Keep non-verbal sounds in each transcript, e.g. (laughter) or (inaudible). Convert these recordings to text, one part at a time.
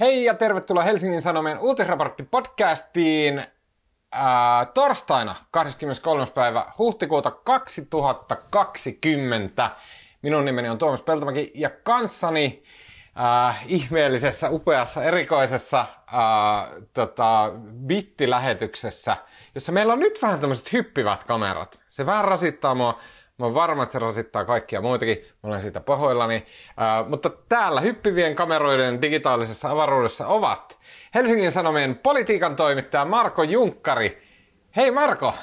Hei ja tervetuloa Helsingin Sanomien uutisraportti-podcastiin ää, torstaina 23. päivä huhtikuuta 2020. Minun nimeni on Tuomas Peltomäki ja kanssani äh, ihmeellisessä, upeassa, erikoisessa äh, tota, bittilähetyksessä, jossa meillä on nyt vähän tämmöiset hyppivät kamerat. Se vähän rasittaa mua, Mä oon varma, että se rasittaa kaikkia muitakin. Mä olen siitä pahoillani. Uh, mutta täällä hyppivien kameroiden digitaalisessa avaruudessa ovat Helsingin Sanomien politiikan toimittaja Marko Junkkari. Hei Marko!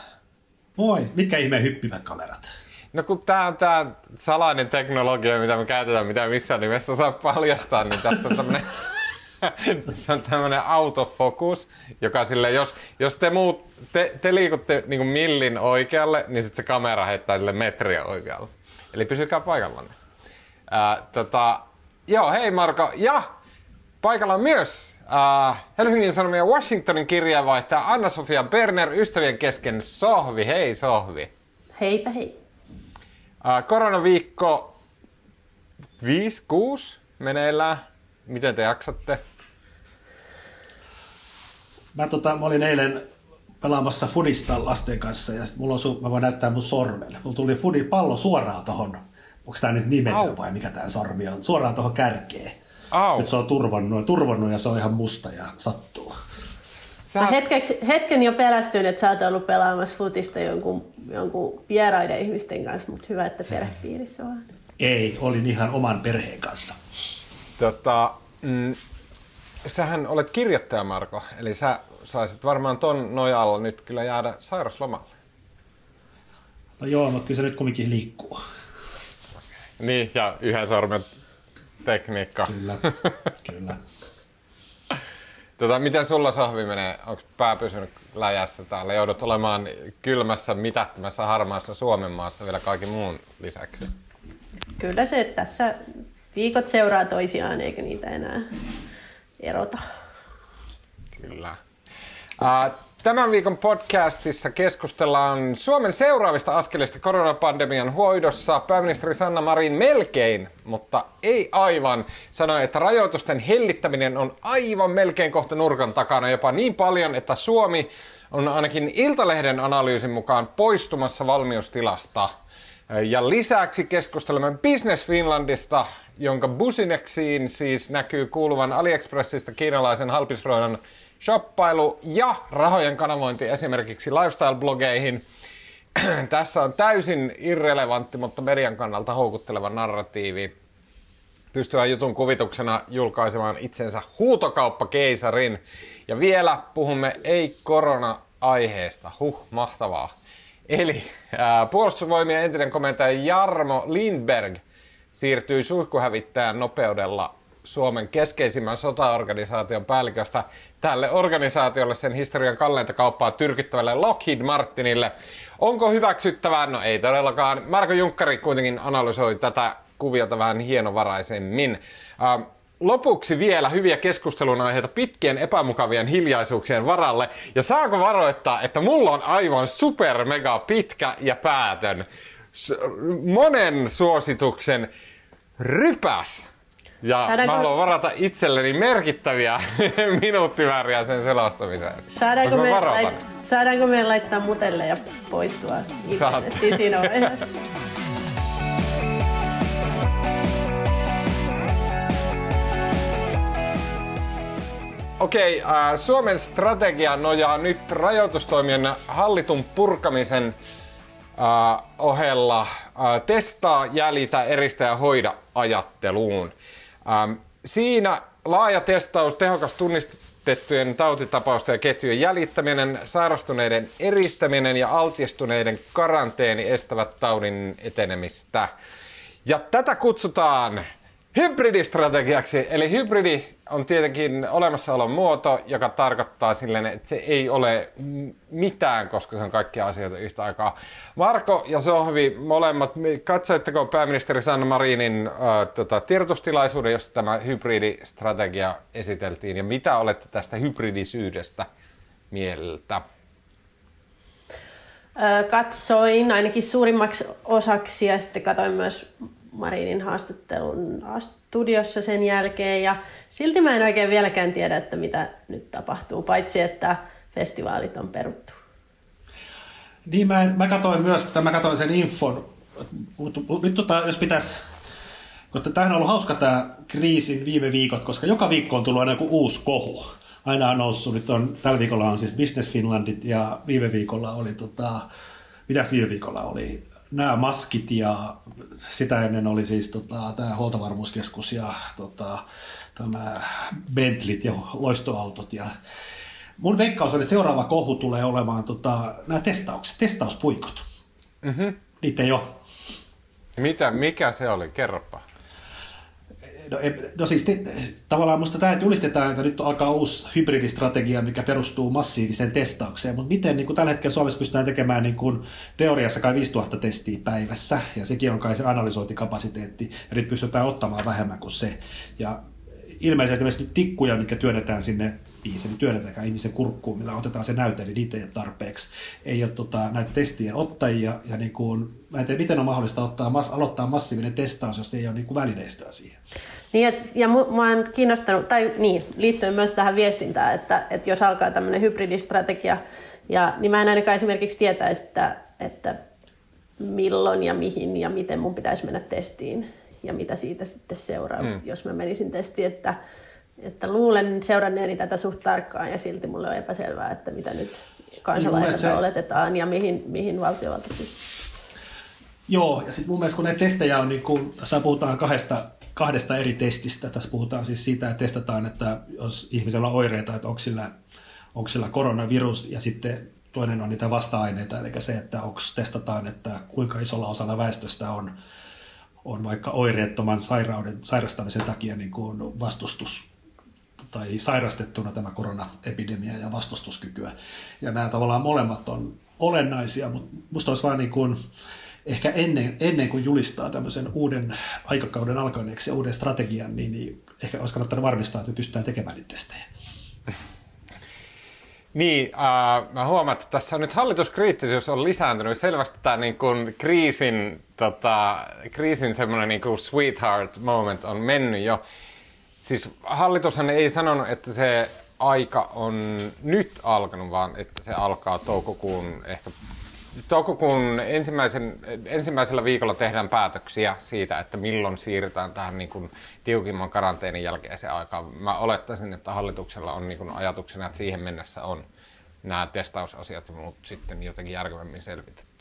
Moi, mitkä ihme hyppivät kamerat? No kun tää on tää salainen teknologia, mitä me käytetään, mitä missään nimessä saa paljastaa, niin tässä on tämmönen (laughs) (laughs) se on tämmöinen autofokus, joka sille, jos, jos te, muut, te, te liikutte niin kuin millin oikealle, niin sitten se kamera heittää sille metriä oikealle. Eli pysykää paikallanne. Ää, tota, joo, hei Marko. Ja paikalla on myös ää, Helsingin Sanomien Washingtonin kirjeenvaihtaja Anna-Sofia Berner, ystävien kesken Sohvi. Hei Sohvi. Heipä hei. Ää, koronaviikko 5-6 meneillään. Miten te jaksatte? Mä, tota, mä olin eilen pelaamassa fudista lasten kanssa ja mulla on su- mä voin näyttää mun sormen. Mulla tuli fudi pallo suoraan tohon, onko tää nyt nimetty vai mikä tää sormi on, suoraan tohon kärkeen. Au. Nyt se on turvonnut, turvonnut ja se on ihan musta ja sattuu. Sä, Mä hetkeksi, hetken jo pelästyin, että sä oot ollut pelaamassa futista jonkun, jonkun vieraiden ihmisten kanssa, mutta hyvä, että perhepiirissä vaan. Ei, olin ihan oman perheen kanssa. tota, mm, sähän olet kirjoittaja Marko, eli sä saisit varmaan ton nojalla nyt kyllä jäädä sairaslomalle. No joo, mutta kyllä se nyt kumminkin liikkuu. Niin, ja yhden sormen tekniikka. Kyllä, (laughs) kyllä. Tota, miten sulla Sohvi menee? Onko pää pysynyt läjässä täällä? Joudut olemaan kylmässä, mitättömässä, harmaassa Suomen maassa vielä kaiken muun lisäksi. Kyllä se, että tässä viikot seuraa toisiaan, eikä niitä enää erota. Kyllä. Tämän viikon podcastissa keskustellaan Suomen seuraavista askelista koronapandemian hoidossa. Pääministeri Sanna Marin melkein, mutta ei aivan, sanoi, että rajoitusten hellittäminen on aivan melkein kohta nurkan takana jopa niin paljon, että Suomi on ainakin Iltalehden analyysin mukaan poistumassa valmiustilasta. Ja lisäksi keskustelemme Business Finlandista, jonka Businexiin siis näkyy kuuluvan AliExpressista kiinalaisen halpisroinan shoppailu ja rahojen kanavointi esimerkiksi lifestyle-blogeihin. (clears throat) Tässä on täysin irrelevantti, mutta median kannalta houkutteleva narratiivi. Pystyvän jutun kuvituksena julkaisemaan itsensä huutokauppakeisarin. Ja vielä puhumme ei-korona-aiheesta. Huh, mahtavaa. Eli ää, puolustusvoimien entinen komentaja Jarmo Lindberg siirtyi suihkuhävittäjän nopeudella Suomen keskeisimmän sotaorganisaation päälliköstä tälle organisaatiolle sen historian kalleinta kauppaa tyrkyttävälle Lockheed Martinille. Onko hyväksyttävää? No ei todellakaan. Marko Junkkari kuitenkin analysoi tätä kuviota vähän hienovaraisemmin. Ähm, Lopuksi vielä hyviä keskustelun aiheita pitkien epämukavien hiljaisuuksien varalle. Ja saako varoittaa, että mulla on aivan super mega pitkä ja päätön monen suosituksen rypäs. Ja Saadaanko- mä haluan varata itselleni merkittäviä (laughs) minuuttimääriä sen selostamiseen. Saadaanko me, lait, saadaanko me laittaa mutelle ja poistua internetiin siinä vaiheessa? Okei, äh, Suomen strategia nojaa nyt rajoitustoimien hallitun purkamisen äh, ohella äh, testaa, jäljitä, eristä ja hoida ajatteluun. Ähm, siinä laaja testaus, tehokas tunnistettujen tautitapausten ja ketjujen jäljittäminen, sairastuneiden eristäminen ja altistuneiden karanteeni estävät taudin etenemistä. Ja tätä kutsutaan hybridistrategiaksi. Eli hybridi on tietenkin olemassaolon muoto, joka tarkoittaa silleen, että se ei ole mitään, koska se on kaikkia asioita yhtä aikaa. Marko ja Sohvi, molemmat, katsoitteko pääministeri Sanna Marinin äh, tota, tiedotustilaisuuden, jossa tämä hybridistrategia esiteltiin, ja mitä olette tästä hybridisyydestä mieltä? Katsoin ainakin suurimmaksi osaksi ja sitten katsoin myös Marinin haastattelun studiossa sen jälkeen ja silti mä en oikein vieläkään tiedä, että mitä nyt tapahtuu, paitsi että festivaalit on peruttu. Niin, mä, mä katsoin myös, että mä katsoin sen infon, nyt tota, jos pitäisi mutta tämähän on ollut hauska tämä kriisin viime viikot, koska joka viikko on tullut aina joku uusi kohu. Aina on noussut, nyt on, tällä viikolla on siis Business Finlandit ja viime viikolla oli, tota, mitäs viime viikolla oli, nämä maskit ja sitä ennen oli siis tota, tämä huoltovarmuuskeskus ja tota, tämä Bentleyt ja loistoautot ja Mun veikkaus on, että seuraava kohu tulee olemaan tota, nämä testaukset, testauspuikot. Mm-hmm. Niitä ei ole. Mitä, mikä se oli? Kerropa. No, no siis te, tavallaan musta tämä julistetaan, että nyt alkaa uusi hybridistrategia, mikä perustuu massiiviseen testaukseen, mutta miten niin kuin tällä hetkellä Suomessa pystytään tekemään niin kuin teoriassa kai 5000 testiä päivässä, ja sekin on kai se analysointikapasiteetti, ja nyt pystytään ottamaan vähemmän kuin se. Ja ilmeisesti myös tikkuja, mitkä työnnetään sinne biisi, niin työnnetäänkään ihmisen kurkkuun, millä otetaan se näyte, niin niitä ei ole tarpeeksi. Ei ole tota, näitä testien ottajia, ja niin kuin, mä en tiedä, miten on mahdollista ottaa, aloittaa massiivinen testaus, jos ei ole niin kuin välineistöä siihen. Niin, et, ja mä oon kiinnostanut, tai niin, liittyen myös tähän viestintään, että, että jos alkaa tämmöinen hybridistrategia, ja, niin mä en ainakaan esimerkiksi tietäisi, että, että milloin ja mihin ja miten mun pitäisi mennä testiin ja mitä siitä sitten seuraa, mm. jos mä menisin testiin, että, että luulen seuranneeni tätä suht tarkkaan ja silti mulle on epäselvää, että mitä nyt kansalaisilta se... oletetaan ja mihin, mihin valtiovalta pystyy. Joo, ja sitten mun mielestä kun näitä testejä on, niin kun tässä puhutaan kahdesta, kahdesta eri testistä. Tässä puhutaan siis siitä, että testataan, että jos ihmisellä on oireita, että onko sillä, onko sillä koronavirus, ja sitten toinen on niitä vasta-aineita, eli se, että onko testataan, että kuinka isolla osalla väestöstä on on vaikka oireettoman sairauden, sairastamisen takia niin kuin vastustus tai sairastettuna tämä koronaepidemia ja vastustuskykyä. Ja nämä tavallaan molemmat on olennaisia, mutta minusta olisi vain niin kuin, ehkä ennen, ennen kuin julistaa tämmöisen uuden aikakauden alkaneeksi ja uuden strategian, niin, niin ehkä olisi kannattanut varmistaa, että me pystytään tekemään niitä testejä. (laughs) Niin, äh, mä huomaan, että tässä on nyt hallituskriittisyys on lisääntynyt. Selvästi tämä niin kuin kriisin, tota, kriisin semmoinen niin kuin sweetheart moment on mennyt jo. Siis hallitushan ei sanonut, että se aika on nyt alkanut, vaan että se alkaa toukokuun ehkä toukokuun ensimmäisen, ensimmäisellä viikolla tehdään päätöksiä siitä, että milloin siirrytään tähän niin kuin tiukimman karanteenin jälkeiseen aikaan. Mä olettaisin, että hallituksella on niin kuin ajatuksena, että siihen mennessä on nämä testausasiat mutta sitten jotenkin järkevämmin selvitetty.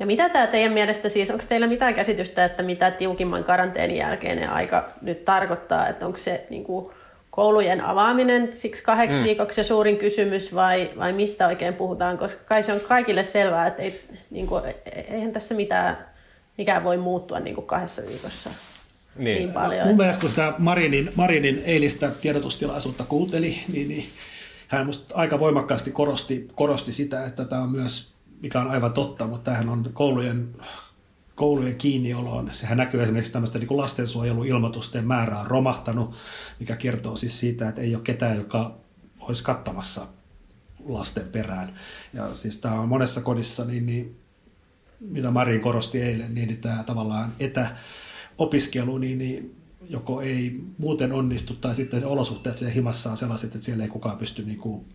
Ja mitä tämä teidän mielestä siis, onko teillä mitään käsitystä, että mitä tiukimman karanteenin jälkeinen aika nyt tarkoittaa, että onko se niin kuin koulujen avaaminen siksi kahdeksi mm. viikoksi se suurin kysymys vai, vai mistä oikein puhutaan, koska kai se on kaikille selvää, että ei, niin kuin, eihän tässä mitään, mikään voi muuttua niin kuin kahdessa viikossa. Niin. niin paljon. Mun mielestä kun sitä Marinin, Marinin eilistä tiedotustilaisuutta kuunteli, niin, niin hän musta aika voimakkaasti korosti, korosti sitä, että tämä on myös, mikä on aivan totta, mutta tämähän on koulujen koulujen kiinnioloon. Sehän näkyy esimerkiksi tämmöistä niin lastensuojeluilmoitusten määrä on romahtanut, mikä kertoo siis siitä, että ei ole ketään, joka olisi katsomassa lasten perään. Ja siis tämä on monessa kodissa, niin, niin mitä Marin korosti eilen, niin tämä tavallaan etäopiskelu, niin, niin joko ei muuten onnistu, tai sitten olosuhteet siellä himassa on sellaiset, että siellä ei kukaan pysty niin kuin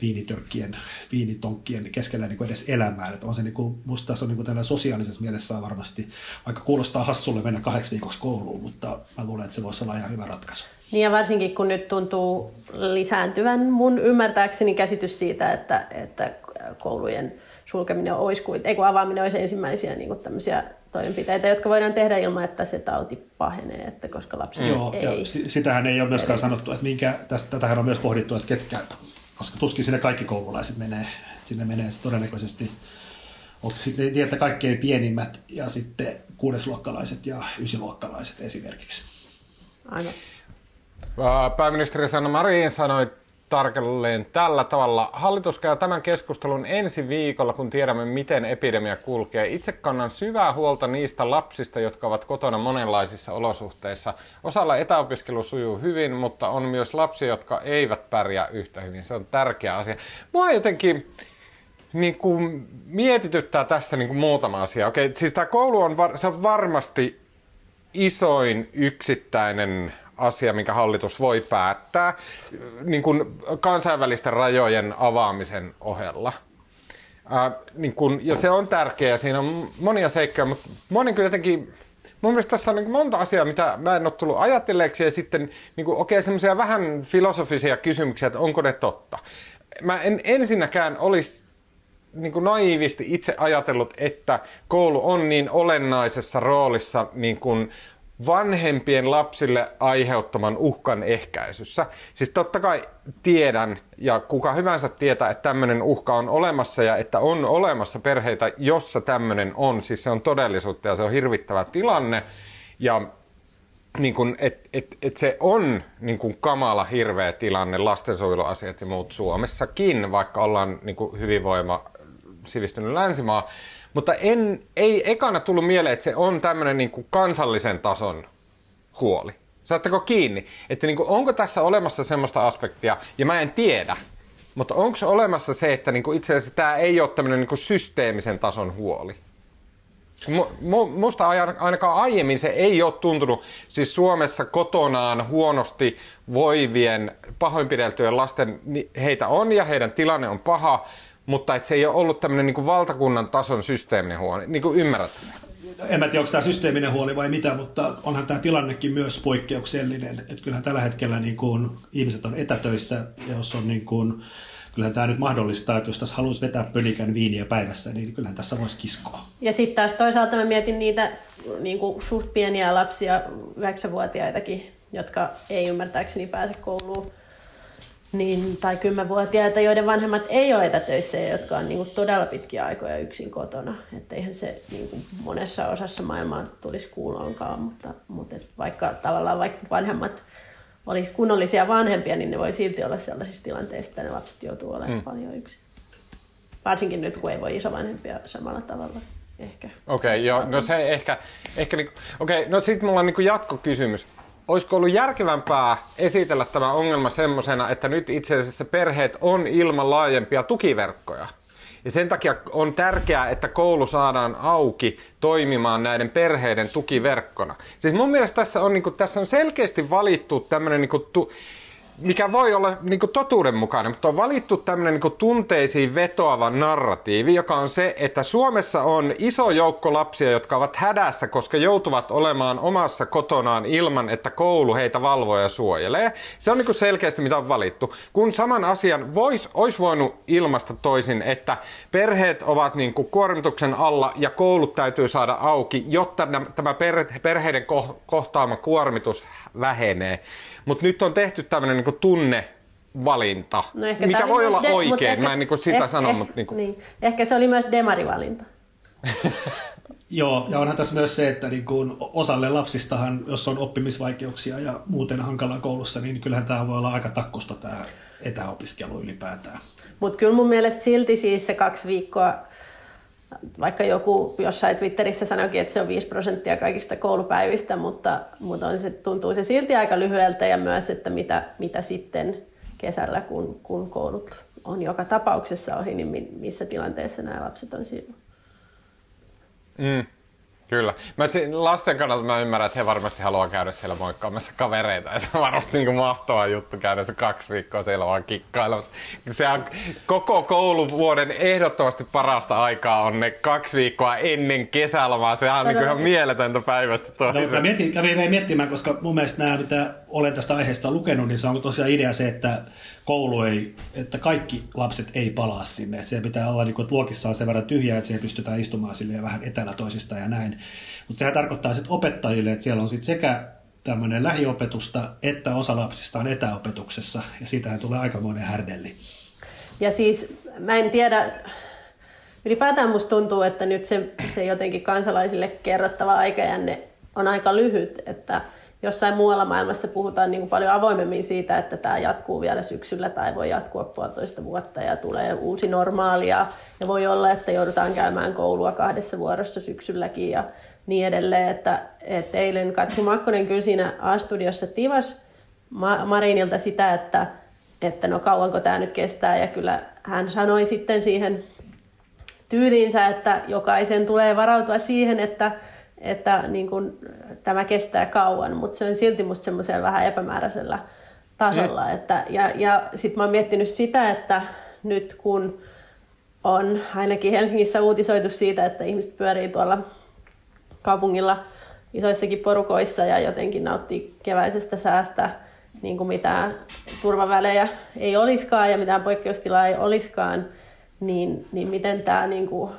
viinitörkkien, viinitonkkien keskellä niin kuin edes elämään. Että on se, niin kuin, musta tässä on niin kuin tällä sosiaalisessa mielessä on varmasti, vaikka kuulostaa hassulle mennä kahdeksi viikoksi kouluun, mutta mä luulen, että se voisi olla ihan hyvä ratkaisu. Niin ja varsinkin kun nyt tuntuu lisääntyvän mun ymmärtääkseni käsitys siitä, että, että koulujen sulkeminen olisi, ei kun avaaminen olisi ensimmäisiä niin kuin tämmöisiä toimenpiteitä, jotka voidaan tehdä ilman, että se tauti pahenee, että koska lapsi mm. Joo, ei... Ja sitähän ei ole myöskään sanottu, että minkä, tästä, tätähän on myös pohdittu, että ketkä koska tuskin sinne kaikki koululaiset menee. Sinne menee se todennäköisesti, onko sitten että kaikkein pienimmät ja sitten kuudesluokkalaiset ja ysiluokkalaiset esimerkiksi. Aivan. Pääministeri Sanna Marin sanoi tarkalleen tällä tavalla. Hallitus käy tämän keskustelun ensi viikolla, kun tiedämme, miten epidemia kulkee. Itse kannan syvää huolta niistä lapsista, jotka ovat kotona monenlaisissa olosuhteissa. Osalla etäopiskelu sujuu hyvin, mutta on myös lapsia, jotka eivät pärjää yhtä hyvin. Se on tärkeä asia. Mua jotenkin niin kuin mietityttää tässä niin kuin muutama asia. Okei, siis tämä koulu on, var, se on varmasti isoin yksittäinen asia, minkä hallitus voi päättää niin kuin kansainvälisten rajojen avaamisen ohella. Ää, niin kun, ja se on tärkeää, siinä on monia seikkoja, mutta moni jotenkin, mun mielestä tässä on niin monta asiaa, mitä mä en ole tullut ajatelleeksi, ja sitten niin okei, okay, semmoisia vähän filosofisia kysymyksiä, että onko ne totta. Mä en ensinnäkään olisi niin kuin naivisti itse ajatellut, että koulu on niin olennaisessa roolissa niin kuin vanhempien lapsille aiheuttaman uhkan ehkäisyssä. Siis totta kai tiedän, ja kuka hyvänsä tietää, että tämmöinen uhka on olemassa ja että on olemassa perheitä, jossa tämmöinen on. Siis se on todellisuutta ja se on hirvittävä tilanne. Ja niin kun, et, et, et se on niin kun kamala, hirveä tilanne, lastensuojeluasiat ja muut Suomessakin, vaikka ollaan niin hyvinvoima sivistynyt länsimaa. Mutta en, ei ekana tullut mieleen, että se on tämmöinen niin kuin kansallisen tason huoli. Saatteko kiinni, että niin kuin, onko tässä olemassa semmoista aspektia, ja mä en tiedä, mutta onko olemassa se, että niin kuin itse asiassa tämä ei ole tämmöinen niin kuin systeemisen tason huoli? Musta ainakaan aiemmin se ei ole tuntunut, siis Suomessa kotonaan huonosti voivien, pahoinpideltyjen lasten, heitä on ja heidän tilanne on paha, mutta että se ei ole ollut tämmöinen niin valtakunnan tason systeeminen huoli. Niin kuin ymmärrät? En mä tiedä, onko tämä systeeminen huoli vai mitä, mutta onhan tämä tilannekin myös poikkeuksellinen. Että kyllähän tällä hetkellä niin kuin ihmiset on etätöissä ja jos on niin kuin, kyllähän tämä nyt mahdollistaa, että jos tässä haluaisi vetää pönikän viiniä päivässä, niin kyllähän tässä voisi kiskoa. Ja sitten taas toisaalta mä mietin niitä niin kuin suht pieniä lapsia, 9-vuotiaitakin, jotka ei ymmärtääkseni pääse kouluun niin, tai kymmenvuotiaita, joiden vanhemmat ei ole etätöissä ja jotka on niin kuin, todella pitkiä aikoja yksin kotona. Että eihän se niin kuin, monessa osassa maailmaa tulisi kuuloonkaan, mutta, mutta et vaikka tavallaan vaikka vanhemmat olisi kunnollisia vanhempia, niin ne voi silti olla sellaisissa tilanteissa, että ne lapset joutuu olemaan mm. paljon yksin. Varsinkin nyt, kun ei voi isovanhempia samalla tavalla ehkä. Okei, okay, joo, no se ehkä, ehkä niin, okei, okay, no sitten mulla on niin jatkokysymys olisiko ollut järkevämpää esitellä tämä ongelma semmoisena, että nyt itse asiassa perheet on ilman laajempia tukiverkkoja? Ja sen takia on tärkeää, että koulu saadaan auki toimimaan näiden perheiden tukiverkkona. Siis mun mielestä tässä on, niin kuin, tässä on selkeästi valittu tämmöinen niin kuin, tu, mikä voi olla niin kuin totuudenmukainen, mutta on valittu tämmöinen niin tunteisiin vetoava narratiivi, joka on se, että Suomessa on iso joukko lapsia, jotka ovat hädässä, koska joutuvat olemaan omassa kotonaan ilman, että koulu heitä valvoo ja suojelee. Se on niin kuin selkeästi, mitä on valittu. Kun saman asian vois, olisi voinut ilmasta toisin, että perheet ovat niin kuin kuormituksen alla ja koulut täytyy saada auki, jotta tämä perheiden kohtaama kuormitus vähenee. Mutta nyt on tehty tämmöinen niin tunnevalinta, no mikä voi olla de- oikein. Ehkä, Mä en niin sitä eh, sano, eh, mutta... Niin kuin... niin. Ehkä se oli myös demarivalinta. (laughs) Joo, ja onhan tässä myös se, että niin kuin osalle lapsistahan, jos on oppimisvaikeuksia ja muuten hankalaa koulussa, niin kyllähän tämä voi olla aika takkusta tämä etäopiskelu ylipäätään. Mutta kyllä mun mielestä silti siis se kaksi viikkoa vaikka joku jossain Twitterissä sanoikin, että se on 5 prosenttia kaikista koulupäivistä, mutta, mutta on se, tuntuu se silti aika lyhyeltä ja myös, että mitä, mitä sitten kesällä, kun, kun koulut on joka tapauksessa ohi, niin missä tilanteessa nämä lapset on silloin. Mm. Kyllä. Mä lasten kannalta mä ymmärrän, että he varmasti haluaa käydä siellä moikkaamassa kavereita. Ja se on varmasti niin kuin mahtava juttu käydä se kaksi viikkoa siellä vaan kikkailemassa. Se on koko kouluvuoden ehdottomasti parasta aikaa on ne kaksi viikkoa ennen kesälomaa. Se on niin ihan mieletöntä päivästä toiseen. No, mä mietin, kävin miettimään, koska mun mielestä nämä, mitä olen tästä aiheesta lukenut, niin se on tosiaan idea se, että koulu ei, että kaikki lapset ei palaa sinne. Että siellä pitää olla, niin kuin, että luokissa on sen verran tyhjää, että siellä pystytään istumaan sille vähän etäällä toisista ja näin. Mutta sehän tarkoittaa sitten opettajille, että siellä on sitten sekä tämmöinen lähiopetusta, että osa lapsista on etäopetuksessa, ja siitähän tulee aikamoinen härdelli. Ja siis mä en tiedä, ylipäätään musta tuntuu, että nyt se, se jotenkin kansalaisille kerrottava aikajänne on aika lyhyt, että jossain muualla maailmassa puhutaan niin kuin paljon avoimemmin siitä, että tämä jatkuu vielä syksyllä tai voi jatkua puolitoista vuotta ja tulee uusi normaalia. Ja voi olla, että joudutaan käymään koulua kahdessa vuorossa syksylläkin ja niin edelleen. Että, että eilen Katri Makkonen kyllä siinä A-studiossa tivas Marinilta sitä, että, että no kauanko tämä nyt kestää. Ja kyllä hän sanoi sitten siihen tyyliinsä, että jokaisen tulee varautua siihen, että, että niin kuin, tämä kestää kauan, mutta se on silti musta semmoisella vähän epämääräisellä tasolla. Mm. Että, ja ja sitten mä oon miettinyt sitä, että nyt kun on ainakin Helsingissä uutisoitu siitä, että ihmiset pyörii tuolla kaupungilla isoissakin porukoissa ja jotenkin nauttii keväisestä säästä, niin kuin mitään turvavälejä ei olisikaan ja mitään poikkeustilaa ei olisikaan, niin, niin miten tämä niin kuin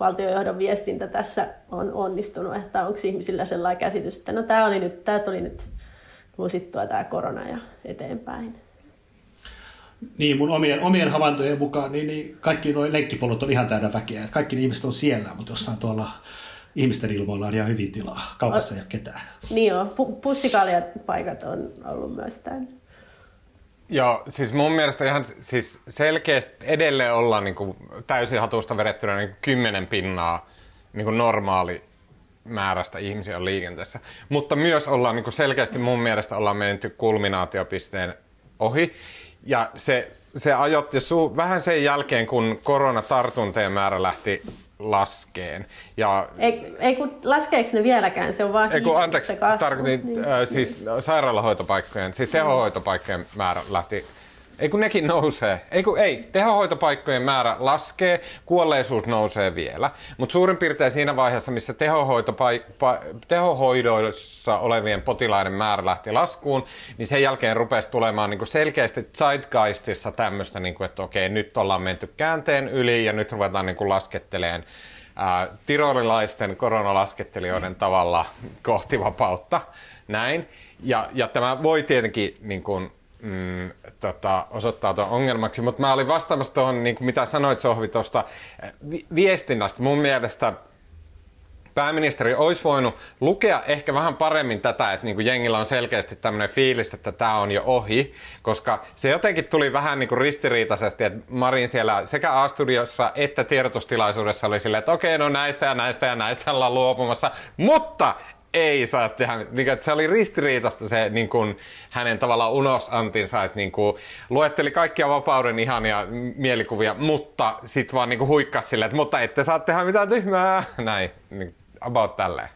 valtiojohdon viestintä tässä on onnistunut, että onko ihmisillä sellainen käsitys, että no tämä oli nyt, tämä tuli nyt lusittua tämä korona ja eteenpäin. Niin, mun omien, omien havaintojen mukaan niin, niin kaikki nuo lenkkipolot on ihan täynnä väkeä. Kaikki ne ihmiset on siellä, mutta jossain tuolla ihmisten ilmoilla on ihan hyvin tilaa. Kaupassa ei ole ketään. Niin joo, Pu- paikat on ollut myös täynnä. Joo, siis mun mielestä ihan siis selkeästi edelleen ollaan niin kuin täysin hatusta vedettynä niin kymmenen pinnaa niin kuin normaali määrästä ihmisiä on liikenteessä. Mutta myös ollaan niin kuin selkeästi mun mielestä ollaan menty kulminaatiopisteen ohi. Ja se, se ajotti vähän sen jälkeen, kun koronatartuntojen määrä lähti laskeen. Ja, ei, ei kun laskeeko ne vieläkään, se on vaan ei, kun, anteeksi, tarkoitin niin. äh, siis sairaalahoitopaikkojen, siis tehohoitopaikkojen määrä lähti ei kun nekin nousee. Ei kun ei. Tehohoitopaikkojen määrä laskee, kuolleisuus nousee vielä. Mutta suurin piirtein siinä vaiheessa, missä tehohoidoissa olevien potilaiden määrä lähti laskuun, niin sen jälkeen rupesi tulemaan niinku selkeästi zeitgeistissa tämmöistä, niinku, että okei, nyt ollaan menty käänteen yli ja nyt ruvetaan niinku lasketteleen tirolilaisten koronalasketelijoiden tavalla kohti vapautta. Näin. Ja, ja tämä voi tietenkin niin kuin, mm, tota, osoittautua ongelmaksi. Mutta mä olin vastaamassa tuohon, niin mitä sanoit Sohvi tuosta eh, vi- viestinnästä. Mun mielestä pääministeri olisi voinut lukea ehkä vähän paremmin tätä, että niin kuin jengillä on selkeästi tämmöinen fiilis, että tämä on jo ohi, koska se jotenkin tuli vähän niin kuin ristiriitaisesti, että Marin siellä sekä A-studiossa että tiedotustilaisuudessa oli silleen, että okei, no näistä ja näistä ja näistä ollaan luopumassa, mutta ei saa tehdä, niin kuin, että se oli ristiriitasta se niin kuin, hänen tavallaan unosantinsa, että niin kuin, luetteli kaikkia vapauden ihania mielikuvia, mutta sitten vaan niin kuin, huikkasi silleen, että mutta ette saa tehdä mitään tyhmää, (laughs) näin, niin, about tälleen.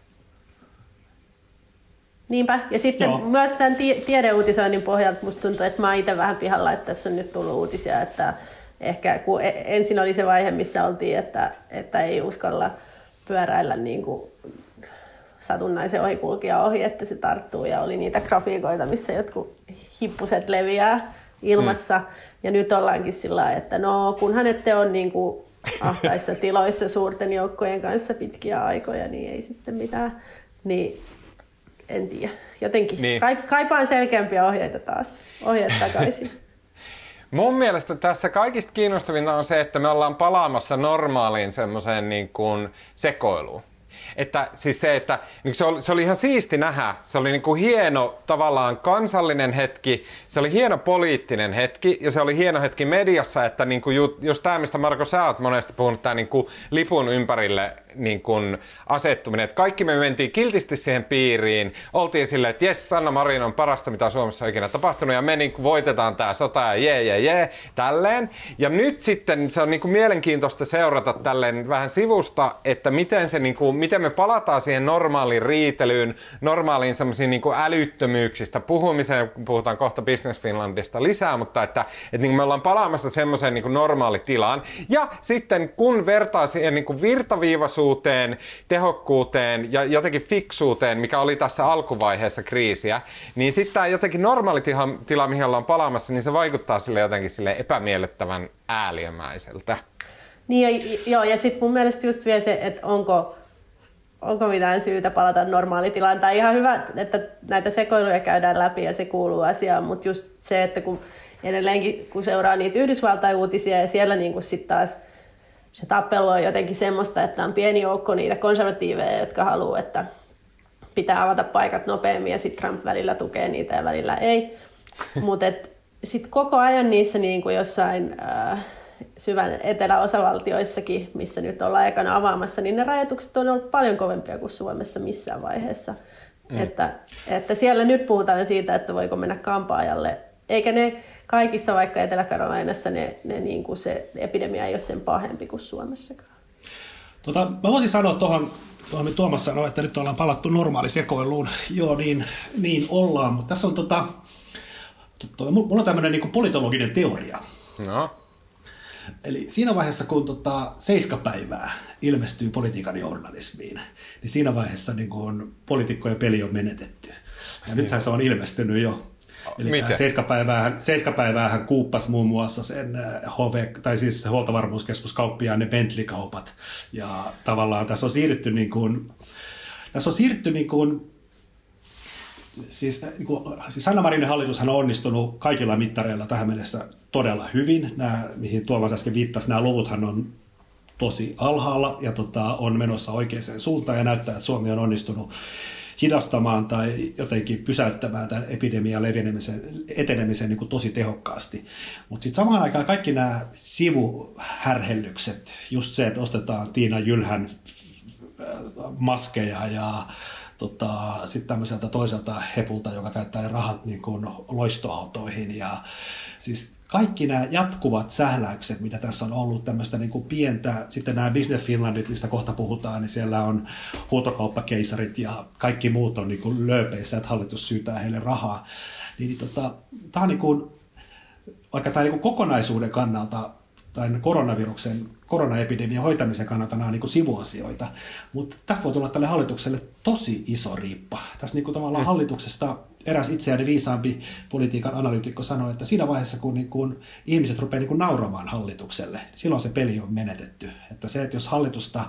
Niinpä. Ja sitten Joo. myös tämän tiedeuutisoinnin pohjalta musta tuntuu, että mä oon itse vähän pihalla, että tässä on nyt tullut uutisia, että ehkä kun e-, ensin oli se vaihe, missä oltiin, että, että ei uskalla pyöräillä niin kuin satunnaisen ohikulkija ohi, että se tarttuu ja oli niitä grafiikoita, missä jotkut hippuset leviää ilmassa. Mm. Ja nyt ollaankin sillä että no kunhan ette ole niin kuin ahtaissa (laughs) tiloissa suurten joukkojen kanssa pitkiä aikoja, niin ei sitten mitään. Niin en tiedä. Jotenkin niin. kaipaan selkeämpiä ohjeita taas. Ohjeet takaisin. (laughs) (laughs) Mun mielestä tässä kaikista kiinnostavinta on se, että me ollaan palaamassa normaaliin semmoiseen niin kuin sekoiluun. Että siis se, että niin se, oli, se oli ihan siisti nähdä. Se oli niin kuin hieno tavallaan kansallinen hetki, se oli hieno poliittinen hetki ja se oli hieno hetki mediassa, että niin kuin ju, just tämä, mistä Marko sä oot monesti puhunut, tämä niin kuin lipun ympärille niin kuin asettuminen. Että kaikki me mentiin kiltisti siihen piiriin, oltiin silleen, että jes, Sanna Marin on parasta, mitä Suomessa on ikinä tapahtunut, ja me niin kuin voitetaan tämä sota, ja jee, jee, jee, tälleen. Ja nyt sitten se on niin kuin mielenkiintoista seurata tälleen vähän sivusta, että miten, se, niin kuin, miten me palataan siihen normaaliin riitelyyn, normaaliin semmoisiin niin kuin älyttömyyksistä puhumiseen, puhutaan kohta Business Finlandista lisää, mutta että, että niin kuin me ollaan palaamassa semmoiseen niin kuin normaalitilaan. Ja sitten kun vertaa siihen niin kuin virtaviivaisuuteen, turvallisuuteen, tehokkuuteen ja jotenkin fiksuuteen, mikä oli tässä alkuvaiheessa kriisiä, niin sitten tämä jotenkin normaali tila, mihin ollaan palaamassa, niin se vaikuttaa sille jotenkin sille epämiellyttävän ääliömäiseltä. Niin ja, joo, ja sitten mun mielestä just vielä se, että onko, onko mitään syytä palata normaalitilaan. Tai ihan hyvä, että näitä sekoiluja käydään läpi ja se kuuluu asiaan, mutta just se, että kun edelleenkin kun seuraa niitä Yhdysvaltain uutisia ja siellä niin sitten taas se tappelu on jotenkin semmoista, että on pieni joukko niitä konservatiiveja, jotka haluaa, että pitää avata paikat nopeammin ja sitten Trump välillä tukee niitä ja välillä ei. (laughs) Mutta sitten koko ajan niissä niin kuin jossain äh, syvän eteläosavaltioissakin, missä nyt ollaan aikana avaamassa, niin ne rajoitukset on ollut paljon kovempia kuin Suomessa missään vaiheessa. Mm. Että, että siellä nyt puhutaan siitä, että voiko mennä kampaajalle, eikä ne kaikissa vaikka Etelä-Karolainassa ne, ne niin kuin se epidemia ei ole sen pahempi kuin Suomessakaan. Tota, mä voisin sanoa tuohon, tuohon Tuomas sanoi, että nyt ollaan palattu normaalisekoiluun. Joo, niin, niin ollaan, mutta tässä on tota, tota mulla on tämmöinen niin politologinen teoria. No. Eli siinä vaiheessa, kun tota, seiskapäivää ilmestyy politiikan journalismiin, niin siinä vaiheessa niin kun poliitikkojen peli on menetetty. Ja nythän se on ilmestynyt jo. Eli Miten? Seiskapäiväähän, seiskapäiväähän kuuppasi muun muassa sen HV, äh, tai siis huoltovarmuuskeskuskauppiaan ne Bentley-kaupat. Ja tavallaan tässä on siirrytty niin kuin, tässä on siirrytty niin kuin siis, niin kuin, siis Sanna Marinin hallitushan on onnistunut kaikilla mittareilla tähän mennessä todella hyvin. Nämä, mihin Tuomas äsken viittasi, nämä luvuthan on tosi alhaalla ja tota, on menossa oikeaan suuntaan ja näyttää, että Suomi on onnistunut hidastamaan tai jotenkin pysäyttämään tämän epidemian levinemisen, etenemisen niin kuin tosi tehokkaasti. Mutta sitten samaan aikaan kaikki nämä sivuhärhellykset, just se, että ostetaan Tiina Jylhän äh, maskeja ja tota, sitten tämmöiseltä toiselta hepulta, joka käyttää rahat niin kuin loistoautoihin ja siis kaikki nämä jatkuvat sähläykset, mitä tässä on ollut, tämmöistä niin kuin pientä, sitten nämä Business Finlandit, mistä kohta puhutaan, niin siellä on huutokauppakeisarit ja kaikki muut on niin kuin lööpeissä, että hallitus syytää heille rahaa. Niin, niin tota, tämä on niin kuin, vaikka tämä niin kuin kokonaisuuden kannalta tai koronaviruksen, koronaepidemian hoitamisen kannalta nämä on niin sivuasioita. Mutta tästä voi tulla tälle hallitukselle tosi iso riippa. Tässä niin kuin tavallaan mm. hallituksesta eräs itseäni viisaampi politiikan analyytikko sanoi, että siinä vaiheessa, kun, niin kun ihmiset rupeaa niin kun nauramaan hallitukselle, silloin se peli on menetetty. Että se, että jos hallitusta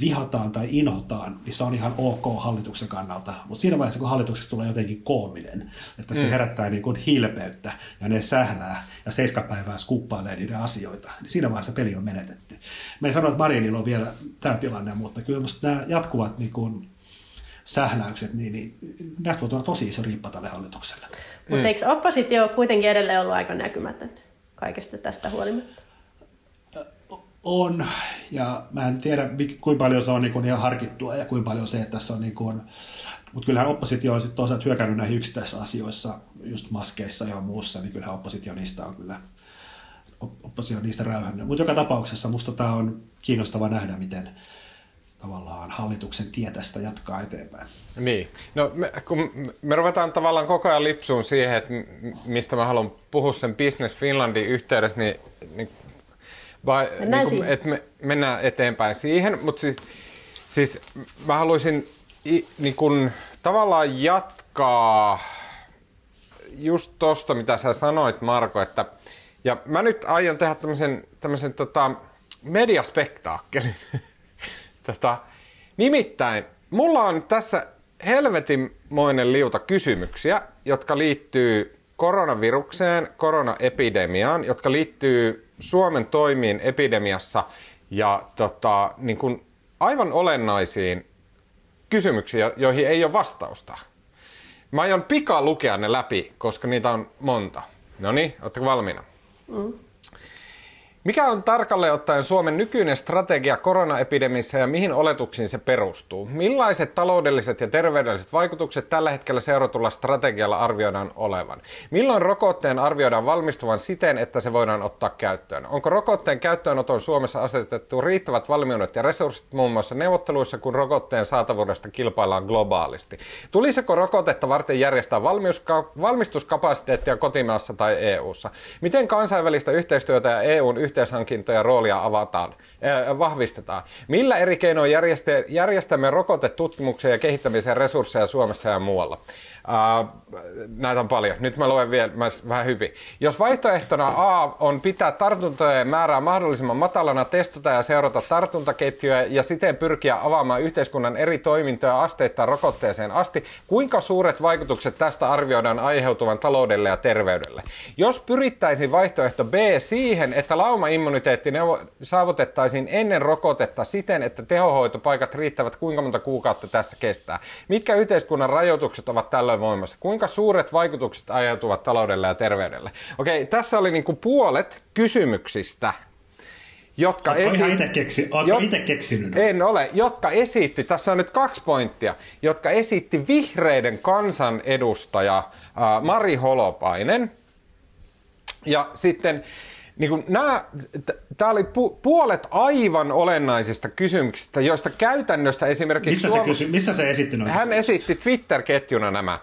vihataan tai inhotaan, niin se on ihan ok hallituksen kannalta. Mutta siinä vaiheessa, kun hallituksesta tulee jotenkin koominen, että se mm. herättää niin kuin hilpeyttä ja ne sählää ja seiskapäivää skuppailee niiden asioita, niin siinä vaiheessa peli on menetetty. Me ei sano, että Marinilla on vielä tämä tilanne, mutta kyllä nämä jatkuvat niin kuin sähläykset, niin, niin näistä voi tulla tosi iso riippa tälle hallitukselle. Mutta mm. eikö oppositio kuitenkin edelleen ollut aika näkymätön kaikesta tästä huolimatta? On, ja mä en tiedä kuinka paljon se on niin ihan harkittua ja kuinka paljon se, että tässä on niin kuin, mutta kyllähän oppositio on sitten toisaalta hyökännyt näihin yksittäisissä asioissa, just maskeissa ja muussa, niin kyllähän oppositio niistä on kyllä oppositio niistä räyhännyt. Mutta joka tapauksessa musta tämä on kiinnostava nähdä, miten, tavallaan hallituksen tie tästä jatkaa eteenpäin. Niin. No, me, kun me ruvetaan tavallaan koko ajan lipsuun siihen, että mistä mä haluan puhua sen Business Finlandin yhteydessä, niin, niin vai, niin kuin, että me mennään eteenpäin siihen, mutta siis, siis mä haluaisin niin kuin, tavallaan jatkaa just tosta, mitä sä sanoit, Marko, että ja mä nyt aion tehdä tämmöisen, tämmöisen tota, mediaspektaakkelin. (laughs) Tota, nimittäin, mulla on tässä helvetinmoinen liuta kysymyksiä, jotka liittyy koronavirukseen, koronaepidemiaan, jotka liittyy Suomen toimiin epidemiassa ja tota, niin kuin aivan olennaisiin kysymyksiin, joihin ei ole vastausta. Mä aion pika lukea ne läpi, koska niitä on monta. No niin, ootteko valmiina? Mm. Mikä on tarkalleen ottaen Suomen nykyinen strategia koronaepidemissä ja mihin oletuksiin se perustuu? Millaiset taloudelliset ja terveydelliset vaikutukset tällä hetkellä seuratulla strategialla arvioidaan olevan? Milloin rokotteen arvioidaan valmistuvan siten, että se voidaan ottaa käyttöön? Onko rokotteen käyttöönoton Suomessa asetettu riittävät valmiudet ja resurssit muun muassa neuvotteluissa, kun rokotteen saatavuudesta kilpaillaan globaalisti? Tulisiko rokotetta varten järjestää valmistuskapasiteettia kotimaassa tai EU:ssa? Miten kansainvälistä yhteistyötä ja EUn yhteistyötä yhteishankintoja roolia avataan, äh, vahvistetaan. Millä eri keinoin järjestämme rokotetutkimuksen ja kehittämisen resursseja Suomessa ja muualla? Uh, näitä on paljon. Nyt mä luen vielä mä vähän hyvin. Jos vaihtoehtona A on pitää tartuntojen määrää mahdollisimman matalana, testata ja seurata tartuntaketjuja ja siten pyrkiä avaamaan yhteiskunnan eri toimintoja asteittain rokotteeseen asti, kuinka suuret vaikutukset tästä arvioidaan aiheutuvan taloudelle ja terveydelle? Jos pyrittäisiin vaihtoehto B siihen, että laumaimmuniteetti saavutettaisiin ennen rokotetta siten, että tehohoitopaikat riittävät, kuinka monta kuukautta tässä kestää? Mitkä yhteiskunnan rajoitukset ovat tällöin ole voimassa. Kuinka suuret vaikutukset aiheutuvat taloudelle ja terveydelle? Okei, tässä oli niinku puolet kysymyksistä, jotka Oletko esi- ihan itse, keksi, jo- itse keksinyt? En ole. Jotka esitti, tässä on nyt kaksi pointtia, jotka esitti vihreiden kansanedustaja äh, Mari Holopainen. Ja sitten niin kuin nämä, tämä oli pu, puolet aivan olennaisista kysymyksistä, joista käytännössä esimerkiksi... Missä, Suom... se, kysy, missä se esitti noin? Hän esitti Twitter-ketjuna nämä.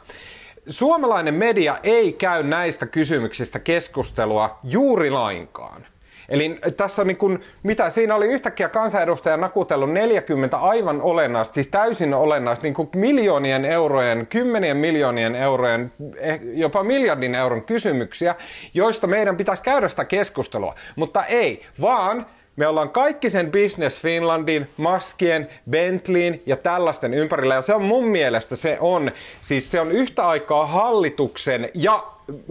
Suomalainen media ei käy näistä kysymyksistä keskustelua juuri lainkaan. Eli tässä niin kuin, mitä siinä oli yhtäkkiä kansanedustaja nakutellut 40 aivan olennaista, siis täysin olennaista, niin kuin miljoonien eurojen, kymmenien miljoonien eurojen, eh, jopa miljardin euron kysymyksiä, joista meidän pitäisi käydä sitä keskustelua. Mutta ei, vaan me ollaan kaikki sen Business Finlandin, maskien, Bentleyin ja tällaisten ympärillä. Ja se on mun mielestä se on, siis se on yhtä aikaa hallituksen ja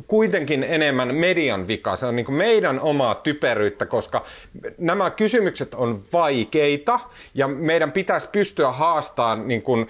kuitenkin enemmän median vika. Se on niin meidän omaa typeryyttä, koska nämä kysymykset on vaikeita ja meidän pitäisi pystyä haastamaan niin kuin,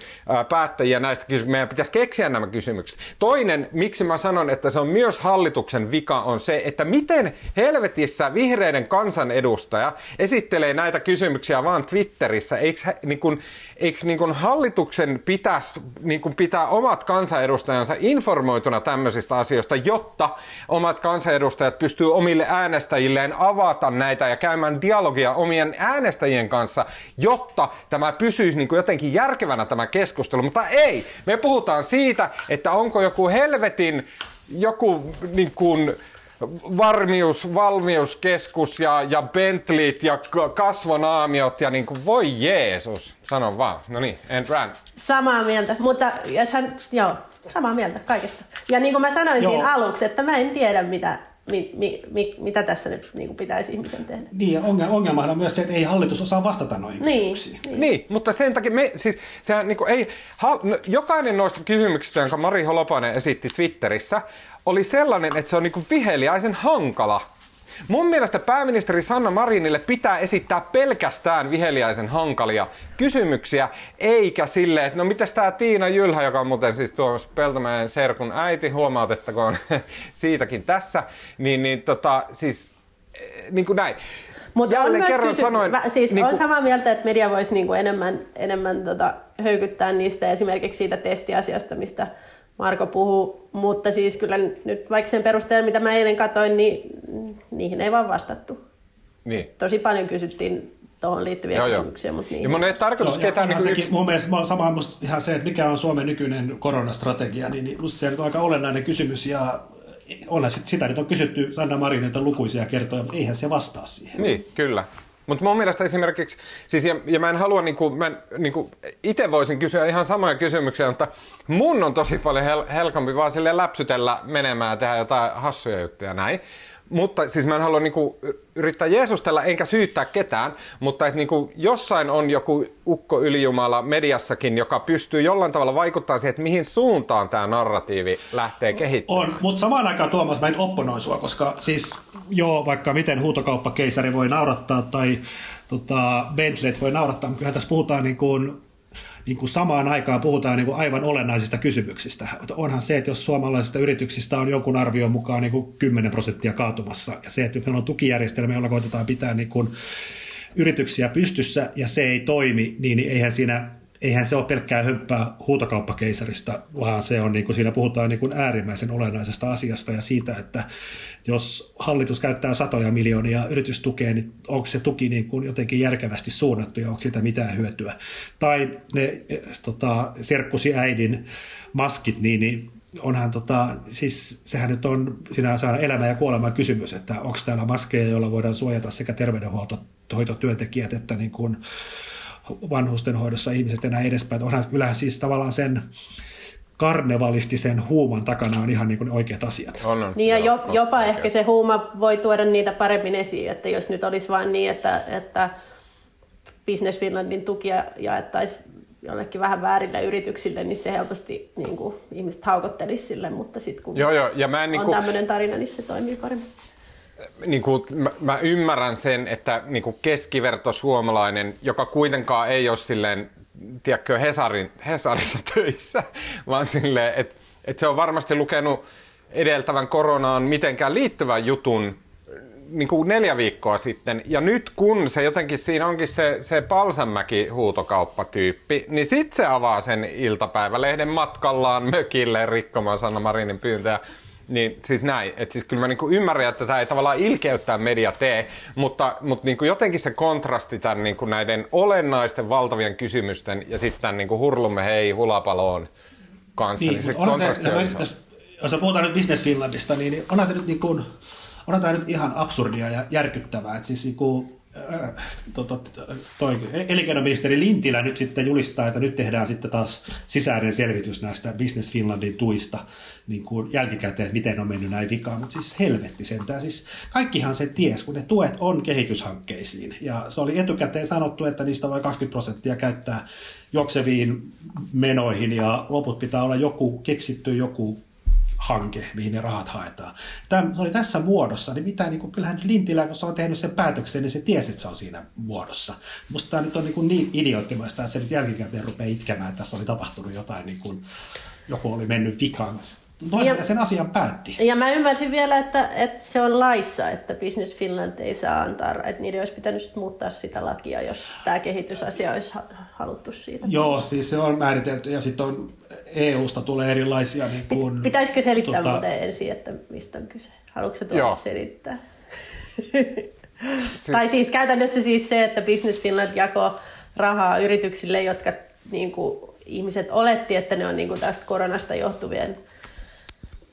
päättäjiä näistä kysymyksistä. Meidän pitäisi keksiä nämä kysymykset. Toinen, miksi mä sanon, että se on myös hallituksen vika, on se, että miten helvetissä vihreiden kansanedustaja esittelee näitä kysymyksiä vaan Twitterissä. Eikö, niin kuin, eikö niin kuin hallituksen pitäisi niin kuin pitää omat kansanedustajansa informoituna tämmöisistä asioista, jotta omat kansanedustajat pystyy omille äänestäjilleen avata näitä ja käymään dialogia omien äänestäjien kanssa, jotta tämä pysyisi niin kuin jotenkin järkevänä tämä keskustelu. Mutta ei, me puhutaan siitä, että onko joku helvetin joku niin kuin, varmius, valmiuskeskus ja, ja Bentleyt ja kasvonaamiot ja niin kuin, voi Jeesus, sano vaan. No niin, and rant. Samaa mieltä, mutta jos hän, joo, samaa mieltä kaikesta. Ja niin kuin mä sanoin joo. siinä aluksi, että mä en tiedä mitä, mi, mi, mi, mitä tässä nyt niin kuin pitäisi ihmisen tehdä. Niin, ja ongelma on myös se, että ei hallitus osaa vastata noihin niin, kysymyksiin. Niin. niin, mutta sen takia me, siis sehän niin kuin ei, ha, no, jokainen noista kysymyksistä, jonka Mari Holopainen esitti Twitterissä, oli sellainen, että se on niin kuin viheliäisen hankala Mun mielestä pääministeri Sanna Marinille pitää esittää pelkästään viheliäisen hankalia kysymyksiä, eikä silleen, että no mitäs tää Tiina Jylhä, joka on muuten siis Tuomas Peltomäen serkun äiti, huomautettakoon (laughs) siitäkin tässä, niin, niin tota, siis eh, niin kuin näin. Mutta on kerran kysy- sanoin, mä, siis niin on samaa mieltä, että media voisi niin kuin enemmän, enemmän tota, höykyttää niistä esimerkiksi siitä testiasiasta, mistä Marko puhuu, mutta siis kyllä nyt vaikka sen perusteella, mitä mä eilen katsoin, niin niihin ei vaan vastattu. Niin. Tosi paljon kysyttiin tuohon liittyviä joo, kysymyksiä. Joo. Mutta niin. Ja mun ei tarkoitus joo, ketään... Niin sekin. Mun mielestä sama musta ihan se, että mikä on Suomen nykyinen koronastrategia, niin, niin musta se on aika olennainen kysymys ja on, sitä nyt on kysytty Sanna Marinilta lukuisia kertoja, mutta eihän se vastaa siihen. Niin, kyllä. Mutta mun mielestä esimerkiksi, siis ja, ja mä en halua, niinku, mä niinku, itse voisin kysyä ihan samoja kysymyksiä, mutta mun on tosi paljon hel- helpompi vaan sille läpsytellä menemään ja tehdä jotain hassuja juttuja näin. Mutta siis mä en halua niinku yrittää jeesustella enkä syyttää ketään, mutta että niinku jossain on joku ukko ylijumala mediassakin, joka pystyy jollain tavalla vaikuttaa siihen, että mihin suuntaan tämä narratiivi lähtee kehittämään. On, mutta samaan aikaan Tuomas mä en opponoin sua, koska siis joo, vaikka miten huutokauppakeisari voi naurattaa tai tota, Bentleyt voi naurattaa, mutta kyllähän tässä puhutaan niin kuin niin kuin samaan aikaan puhutaan niin kuin aivan olennaisista kysymyksistä. Onhan se, että jos suomalaisista yrityksistä on jonkun arvion mukaan niin kuin 10 prosenttia kaatumassa, ja se, että meillä on tukijärjestelmä, jolla koitetaan pitää niin kuin yrityksiä pystyssä, ja se ei toimi, niin eihän siinä eihän se ole pelkkää hömppää huutokauppakeisarista, vaan se on, niin kuin siinä puhutaan niin kuin äärimmäisen olennaisesta asiasta ja siitä, että jos hallitus käyttää satoja miljoonia yritystukea, niin onko se tuki niin kuin jotenkin järkevästi suunnattu ja onko siitä mitään hyötyä. Tai ne tota, serkkusi äidin maskit, niin, niin onhan tota, siis sehän nyt on on elämä ja kuolema kysymys, että onko täällä maskeja, joilla voidaan suojata sekä terveydenhuoltotyöntekijät että niin kuin vanhustenhoidossa ihmiset ja näin edespäin. Onhan kyllähän siis tavallaan sen karnevalistisen huuman takana on ihan niin kuin oikeat asiat. On, on. Niin ja jo, jopa on, ehkä se huuma voi tuoda niitä paremmin esiin, että jos nyt olisi vain niin, että, että Business Finlandin tukia jaettaisiin jollekin vähän väärille yrityksille, niin se helposti niin kuin, ihmiset haukottelisi sille, mutta sitten kun joo, joo. Ja mä en, niin kuin... on tämmöinen tarina, niin se toimii paremmin niin kuin, mä, mä ymmärrän sen, että niin kuin keskiverto suomalainen, joka kuitenkaan ei ole silleen, tiedätkö, Hesarin, Hesarissa (laughs) töissä, vaan silleen, että, että se on varmasti lukenut edeltävän koronaan mitenkään liittyvän jutun niin kuin neljä viikkoa sitten. Ja nyt kun se jotenkin siinä onkin se, se Palsanmäki huutokauppatyyppi, niin sit se avaa sen iltapäivälehden matkallaan mökille rikkomaan Sanna Marinin pyyntöjä Niin siis näin, että siis kyllä mä niinku ymmärrän, että tämä ei tavallaan ilkeyttää media tee, mutta, mutta niinku jotenkin se kontrasti tämän niinku näiden olennaisten valtavien kysymysten ja sitten tämän niinku hurlumme hei hulapaloon kanssa, niin, niin se kontrasti se, on iso. Jos, jos puhutaan nyt Business Finlandista, niin onhan se nyt niin kuin, onhan tämä nyt ihan absurdia ja järkyttävää, että siis niin kuin, to, to, toi elinkeinoministeri Lintilä nyt sitten julistaa, että nyt tehdään sitten taas sisäinen selvitys näistä Business Finlandin tuista niin kuin jälkikäteen, miten on mennyt näin vikaan, mutta siis helvetti sentään. Siis kaikkihan se ties, kun ne tuet on kehityshankkeisiin ja se oli etukäteen sanottu, että niistä voi 20 prosenttia käyttää juokseviin menoihin ja loput pitää olla joku keksitty joku hanke, mihin ne rahat haetaan. Tämä oli tässä muodossa, niin mitä, niin kuin, kyllähän Lintilä, kun se on tehnyt sen päätöksen, niin se tiesi, että se on siinä muodossa. Musta tämä nyt on niin, niin idioottimaista, että se nyt jälkikäteen rupeaa itkemään, että tässä oli tapahtunut jotain, niin kuin, joku oli mennyt vikaan. Toinen ja, sen asian päätti. Ja mä ymmärsin vielä, että, että se on laissa, että Business Finland ei saa antaa, että niiden olisi pitänyt muuttaa sitä lakia, jos tämä kehitysasia olisi haluttu siitä. Joo, siis se on määritelty ja sitten on EU-sta tulee erilaisia... Niin kuin, Pitäisikö selittää tota... muuten ensin, että mistä on kyse? Haluatko se tuolla selittää? siis... Tai siis käytännössä siis se, että Business Finland jakoi rahaa yrityksille, jotka niin kuin, ihmiset oletti, että ne on niin kuin, tästä koronasta johtuvien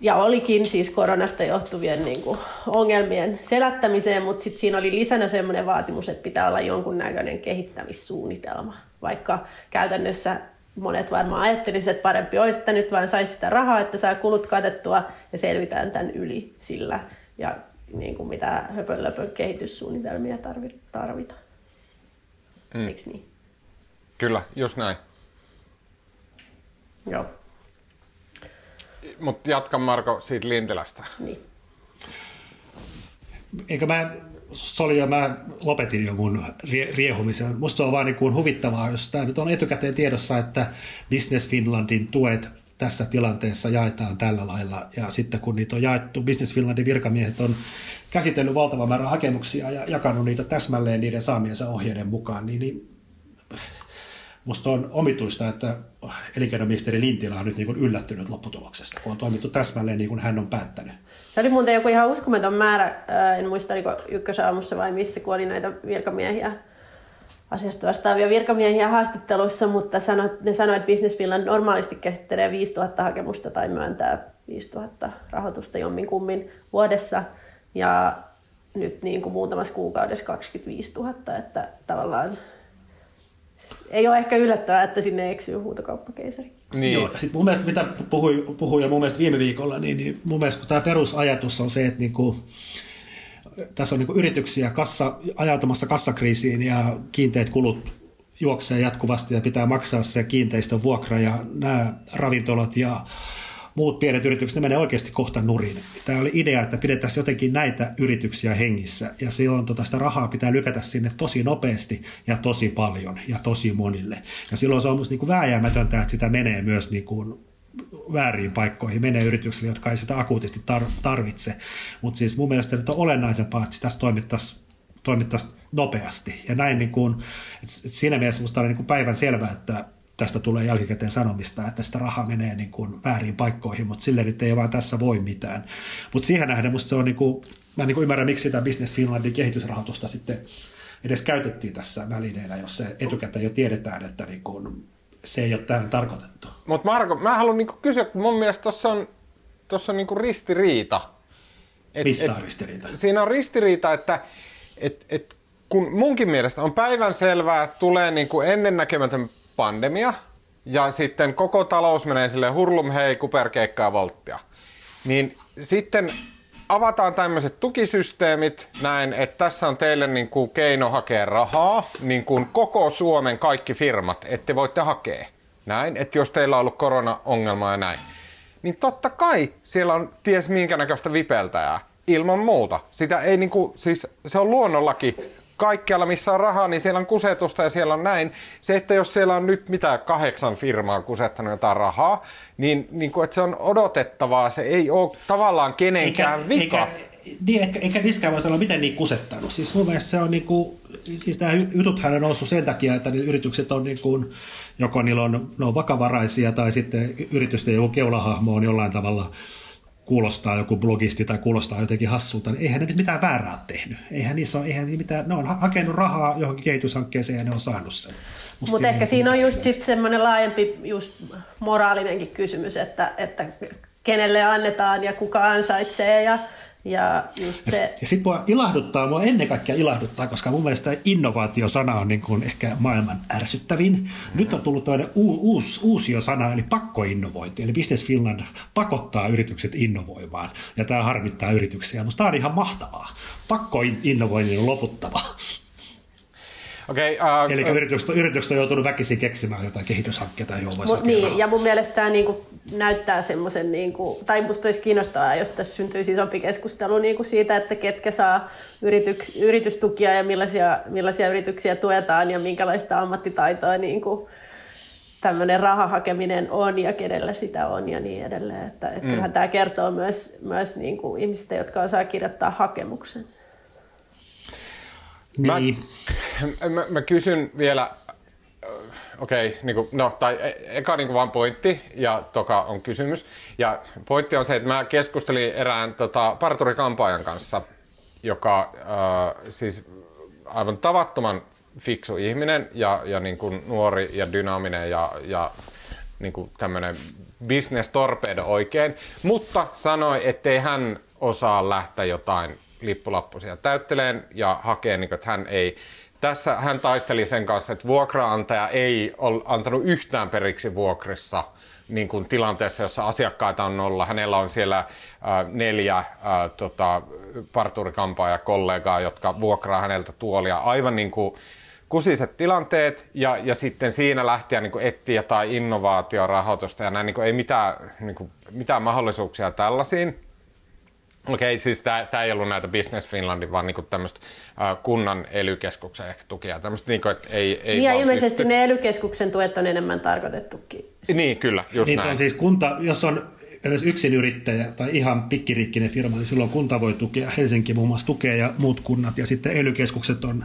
ja olikin siis koronasta johtuvien niin kuin, ongelmien selättämiseen, mutta sitten siinä oli lisänä sellainen vaatimus, että pitää olla jonkunnäköinen kehittämissuunnitelma, vaikka käytännössä monet varmaan ajattelisivat, että parempi olisi, että nyt vain saisi sitä rahaa, että saa kulut katettua ja selvitään tämän yli sillä. Ja niin kuin mitä höpönlöpön kehityssuunnitelmia tarvitaan. Mm. Eikö niin? Kyllä, just näin. Joo. Mutta jatka Marko siitä Lintilästä. Niin. Eikö mä Soli ja mä lopetin jo mun riehumisen. Musta on vaan niin kuin huvittavaa, jos tämä nyt on etukäteen tiedossa, että Business Finlandin tuet tässä tilanteessa jaetaan tällä lailla. Ja sitten kun niitä on jaettu, Business Finlandin virkamiehet on käsitellyt valtavan määrän hakemuksia ja jakanut niitä täsmälleen niiden saamiensa ohjeiden mukaan, niin, niin musta on omituista, että elinkeinoministeri Lintilä on nyt niin kuin yllättynyt lopputuloksesta, kun on toimittu täsmälleen niin kuin hän on päättänyt. Se oli muuten joku ihan uskomaton määrä, en muista oliko ykkösaamussa vai missä, kun oli näitä virkamiehiä, asiasta vastaavia virkamiehiä haastattelussa, mutta sanot, ne sanoivat, että Business Finland normaalisti käsittelee 5000 hakemusta tai myöntää 5000 rahoitusta jommin kummin vuodessa. Ja nyt niin kuin muutamassa kuukaudessa 25 000, että tavallaan ei ole ehkä yllättävää, että sinne eksyy huutokauppakeisari. Niin. Joo, sit mun mielestä, mitä puhui, puhui jo mun mielestä viime viikolla, niin, niin mun mielestä tämä perusajatus on se, että niinku, tässä on niinku yrityksiä kassa, ajautumassa kassakriisiin ja kiinteät kulut juoksee jatkuvasti ja pitää maksaa se kiinteistön vuokra ja nämä ravintolat ja muut pienet yritykset, ne menee oikeasti kohta nurin. Tämä oli idea, että pidetään jotenkin näitä yrityksiä hengissä ja silloin tota sitä rahaa pitää lykätä sinne tosi nopeasti ja tosi paljon ja tosi monille. Ja silloin se on musta niin kuin vääjäämätöntä, että sitä menee myös niin kuin väärin paikkoihin, menee yrityksille, jotka ei sitä akuutisti tarvitse. Mutta siis mun mielestä nyt on olennaisempaa, että tässä toimittaisiin toimittaisi nopeasti. Ja näin niin kuin, että siinä mielessä musta oli niin päivän selvää, että tästä tulee jälkikäteen sanomista, että sitä rahaa menee niin kuin väärin paikkoihin, mutta sille nyt ei vaan tässä voi mitään. Mutta siihen nähden musta se on, niin kuin, mä niin kuin ymmärrän, miksi sitä Business Finlandin kehitysrahoitusta sitten edes käytettiin tässä välineenä, jos se etukäteen jo tiedetään, että niin kuin se ei ole tähän tarkoitettu. Mutta Marko, mä haluan niin kysyä, kun mun mielestä tuossa on, tossa on niin kuin ristiriita. Et, Missä on ristiriita? Siinä on ristiriita, että et, et, kun munkin mielestä on päivän selvää, että tulee niin kuin ennennäkemätön pandemia ja sitten koko talous menee sille hurlum hei, kuperkeikkaa volttia. Niin sitten avataan tämmöiset tukisysteemit näin, että tässä on teille niin kuin keino hakea rahaa, niin kuin koko Suomen kaikki firmat, että voitte hakea. Näin, että jos teillä on ollut korona-ongelma ja näin. Niin totta kai siellä on ties minkä näköistä vipeltäjää. Ilman muuta. Sitä ei niinku, siis se on luonnollakin kaikkialla, missä on rahaa, niin siellä on kusetusta ja siellä on näin. Se, että jos siellä on nyt mitä kahdeksan firmaa kusettanut jotain rahaa, niin, niin kuin, että se on odotettavaa, se ei ole tavallaan kenenkään eikä, vika. Eikä, niin, eikä, eikä niskään voisi olla miten niin kusettanut. Siis mun mielestä se on niin kuin, siis tämä jututhan on noussut sen takia, että ne yritykset on niin kuin, joko niillä on, ne on vakavaraisia tai sitten yritysten joku keulahahmo on jollain tavalla kuulostaa joku blogisti tai kuulostaa jotenkin hassulta, niin eihän ne nyt mitään väärää ole tehnyt. Eihän niissä ole, eihän mitään, ne on hakenut rahaa johonkin kehityshankkeeseen ja ne on saanut sen. Mutta ehkä siinä on just, just semmoinen laajempi just moraalinenkin kysymys, että, että kenelle annetaan ja kuka ansaitsee ja, ja just se... Ja, ja sitten voi ilahduttaa, mua ennen kaikkea ilahduttaa, koska mun mielestä innovaatiosana on niin kuin ehkä maailman ärsyttävin. Nyt on tullut toinen u- uusi, uusio sana, eli pakkoinnovointi. Eli Business Finland pakottaa yritykset innovoimaan, ja tämä harmittaa yrityksiä. Mutta tämä on ihan mahtavaa. Pakkoinnovoinnin on loputtava. Okay, uh, Eli yritykset, yritykset on joutunut väkisin keksimään jotain kehityshankkeita, johon voisi Niin, ja mun mielestä tämä niinku näyttää semmoisen, niinku, tai musta olisi kiinnostavaa, jos tässä syntyisi isompi keskustelu niinku siitä, että ketkä saa yrityks, yritystukia ja millaisia, millaisia yrityksiä tuetaan ja minkälaista ammattitaitoa niinku, tämmöinen rahahakeminen on ja kenellä sitä on ja niin edelleen. Että, että mm. kyllähän tämä kertoo myös, myös niin kuin ihmistä, jotka osaa kirjoittaa hakemuksen. Niin. Mä, mä, mä kysyn vielä, okei, okay, niin no, tai e, eka niin vaan pointti ja toka on kysymys. Ja pointti on se, että mä keskustelin erään tota, parturikampaajan kanssa, joka äh, siis aivan tavattoman fiksu ihminen ja, ja niin kuin nuori ja dynaaminen ja, ja niin kuin tämmöinen business torpedo oikein, mutta sanoi, ettei hän osaa lähteä jotain lippulappusia täytteleen ja hakee, niin kuin, että hän ei tässä hän taisteli sen kanssa, että vuokraantaja ei ole antanut yhtään periksi vuokrissa niin kuin tilanteessa, jossa asiakkaita on nolla. Hänellä on siellä äh, neljä äh, tota, parturikampaa kollegaa, jotka vuokraa häneltä tuolia. Aivan niin kuin kusiset tilanteet ja, ja sitten siinä lähteä niin etsiä jotain innovaatiorahoitusta ja näin niin kuin, ei mitään, niin kuin, mitään mahdollisuuksia tällaisiin. Okei, okay, siis tämä ei ollut näitä Business Finlandin, vaan niinku tämmöistä uh, kunnan elykeskuksen ehkä tukia. Tämmöistä niinku, että ei, ei niin ja ilmeisesti pysty... ne elykeskuksen tuet on enemmän tarkoitettukin. Niin, kyllä, just niin, näin. On siis kunta, jos on edes yksin yrittäjä tai ihan pikkiriikkinen firma, niin silloin kunta voi tukea, Helsinki muun muassa tukee ja muut kunnat, ja sitten elykeskukset on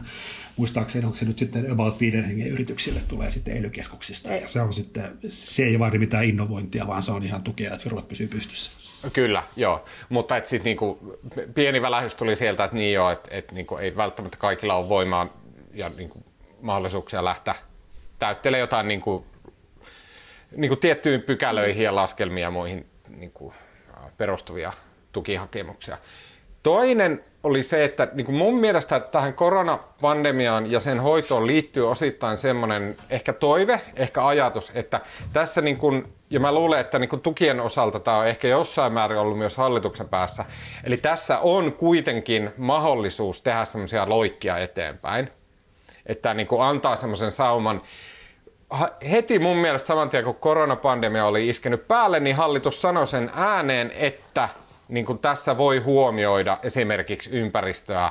muistaakseni onko se nyt sitten about viiden hengen yrityksille tulee sitten ely ja se on sitten, se ei vaadi mitään innovointia, vaan se on ihan tukea, että firmat pysyy pystyssä. Kyllä, joo, mutta et sit niinku, pieni välähys tuli sieltä, että niin joo, että et niinku, ei välttämättä kaikilla ole voimaa ja niinku, mahdollisuuksia lähteä täyttelemään jotain niinku, niinku tiettyihin pykälöihin ja laskelmiin ja muihin niinku, perustuvia tukihakemuksia. Toinen oli se, että niin kuin mun mielestä tähän koronapandemiaan ja sen hoitoon liittyy osittain semmoinen ehkä toive, ehkä ajatus, että tässä niin kuin, ja mä luulen, että niin kuin tukien osalta tämä on ehkä jossain määrin ollut myös hallituksen päässä, eli tässä on kuitenkin mahdollisuus tehdä semmoisia loikkia eteenpäin, että niin kuin antaa semmoisen sauman, heti mun mielestä saman tien kun koronapandemia oli iskenyt päälle, niin hallitus sanoi sen ääneen, että niin kuin tässä voi huomioida esimerkiksi ympäristöä,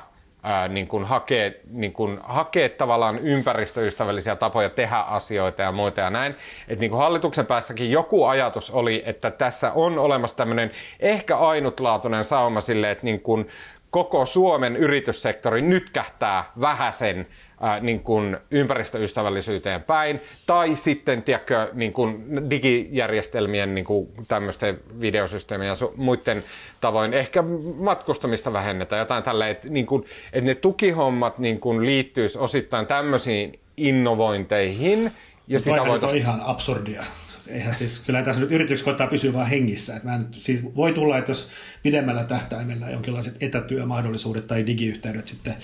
niin kuin hakee, niin kuin hakee tavallaan ympäristöystävällisiä tapoja tehdä asioita ja muita ja näin. Et niin kuin hallituksen päässäkin joku ajatus oli, että tässä on olemassa tämmöinen ehkä ainutlaatuinen sauma sille, että niin kuin koko Suomen yrityssektori nytkähtää vähäsen ää, niin kuin ympäristöystävällisyyteen päin, tai sitten tiedätkö, niin kuin digijärjestelmien niin kuin tämmöisten videosysteemien ja su- muiden tavoin ehkä matkustamista vähennetään, jotain tällä, että, niin kuin, että ne tukihommat niin kuin liittyisi osittain tämmöisiin innovointeihin, ja sitä voitaisiin... ihan absurdia eihän siis, kyllä tässä nyt yritykset koittaa pysyä vaan hengissä. Että en, siis voi tulla, että jos pidemmällä tähtäimellä jonkinlaiset etätyömahdollisuudet tai digiyhteydet sitten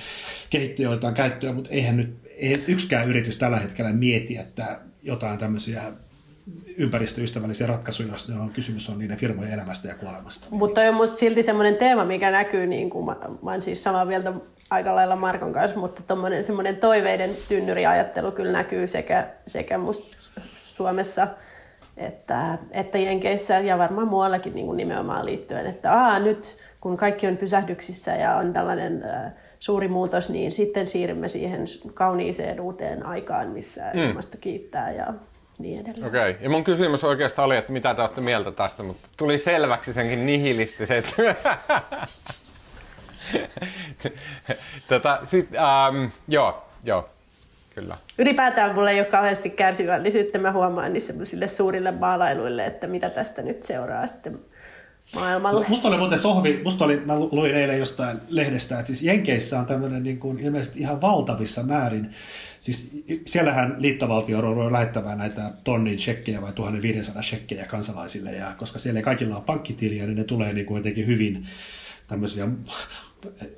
kehittyy jotain käyttöä, mutta eihän nyt ei yksikään yritys tällä hetkellä mieti, että jotain tämmöisiä ympäristöystävällisiä ratkaisuja, jos on kysymys on niiden firmojen elämästä ja kuolemasta. Mutta on minusta silti semmoinen teema, mikä näkyy, niin kuin mä, mä olen siis samaa mieltä aika lailla Markon kanssa, mutta semmoinen toiveiden tynnyriajattelu kyllä näkyy sekä, sekä musta Suomessa – että, että Jenkeissä ja varmaan muuallakin niin kuin nimenomaan liittyen, että aa, nyt kun kaikki on pysähdyksissä ja on tällainen äh, suuri muutos, niin sitten siirrymme siihen kauniiseen uuteen aikaan, missä mm. ilmasto kiittää ja niin edelleen. Okei, okay. ja mun kysymys oikeastaan oli, että mitä te olette mieltä tästä, mutta tuli selväksi senkin nihilistiset. (laughs) tota, sit, um, joo, joo, Kyllä. Ylipäätään mulla ei ole kauheasti kärsivällisyyttä. Mä huomaan niin semmoisille suurille maalailuille, että mitä tästä nyt seuraa sitten maailmalle. Musta oli muuten sohvi, musta oli, mä luin eilen jostain lehdestä, että siis Jenkeissä on tämmöinen niin kuin ilmeisesti ihan valtavissa määrin, siis siellähän liittovaltio on lähettämään näitä tonnin shekkejä vai 1500 shekkejä kansalaisille, ja koska siellä ei kaikilla ole pankkitiliä, niin ne tulee niin kuin jotenkin hyvin tämmöisiä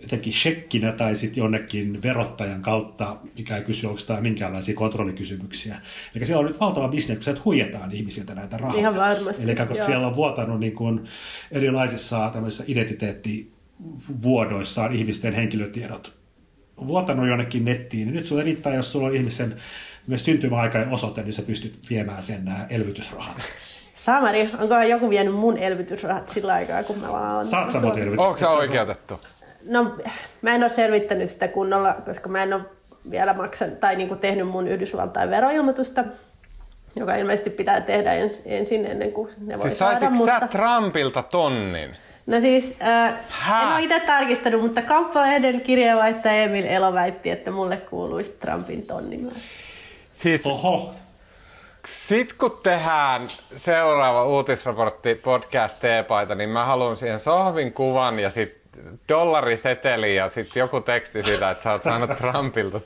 jotenkin shekkinä tai sitten jonnekin verottajan kautta, mikä ei kysy, onko tämä minkäänlaisia kontrollikysymyksiä. Eli siellä on nyt valtava bisnes, kun huijataan ihmisiltä näitä rahoja. Ihan varmasti. Eli kun joo. siellä on vuotanut niin kuin erilaisissa tämmöisissä identiteettivuodoissaan ihmisten henkilötiedot vuotanut jonnekin nettiin, niin nyt sulle riittää, jos sulla on ihmisen myös syntymäaika ja osoite, niin sä pystyt viemään sen nämä elvytysrahat. Samari, onko joku vienyt mun elvytysrahat sillä aikaa, kun mä vaan Saat sä mun elvytysrahat? Onko se oikeutettu? No, mä en ole selvittänyt sitä kunnolla, koska mä en ole vielä maksanut tai niin kuin tehnyt mun Yhdysvaltain veroilmoitusta, joka ilmeisesti pitää tehdä ens, ensin ennen kuin ne voi siis saada. Mutta... sä Trumpilta tonnin? No siis, äh, en ole itse tarkistanut, mutta kauppalehden kirjeenvaihtaja Emil Elo väitti, että mulle kuuluisi Trumpin tonni myös. Siis, Oho. Sitten kun tehdään seuraava uutisraportti podcast T-paita, niin mä haluan siihen sohvin kuvan ja sitten dollariseteli ja sitten joku teksti siitä, että sä oot saanut Trumpilta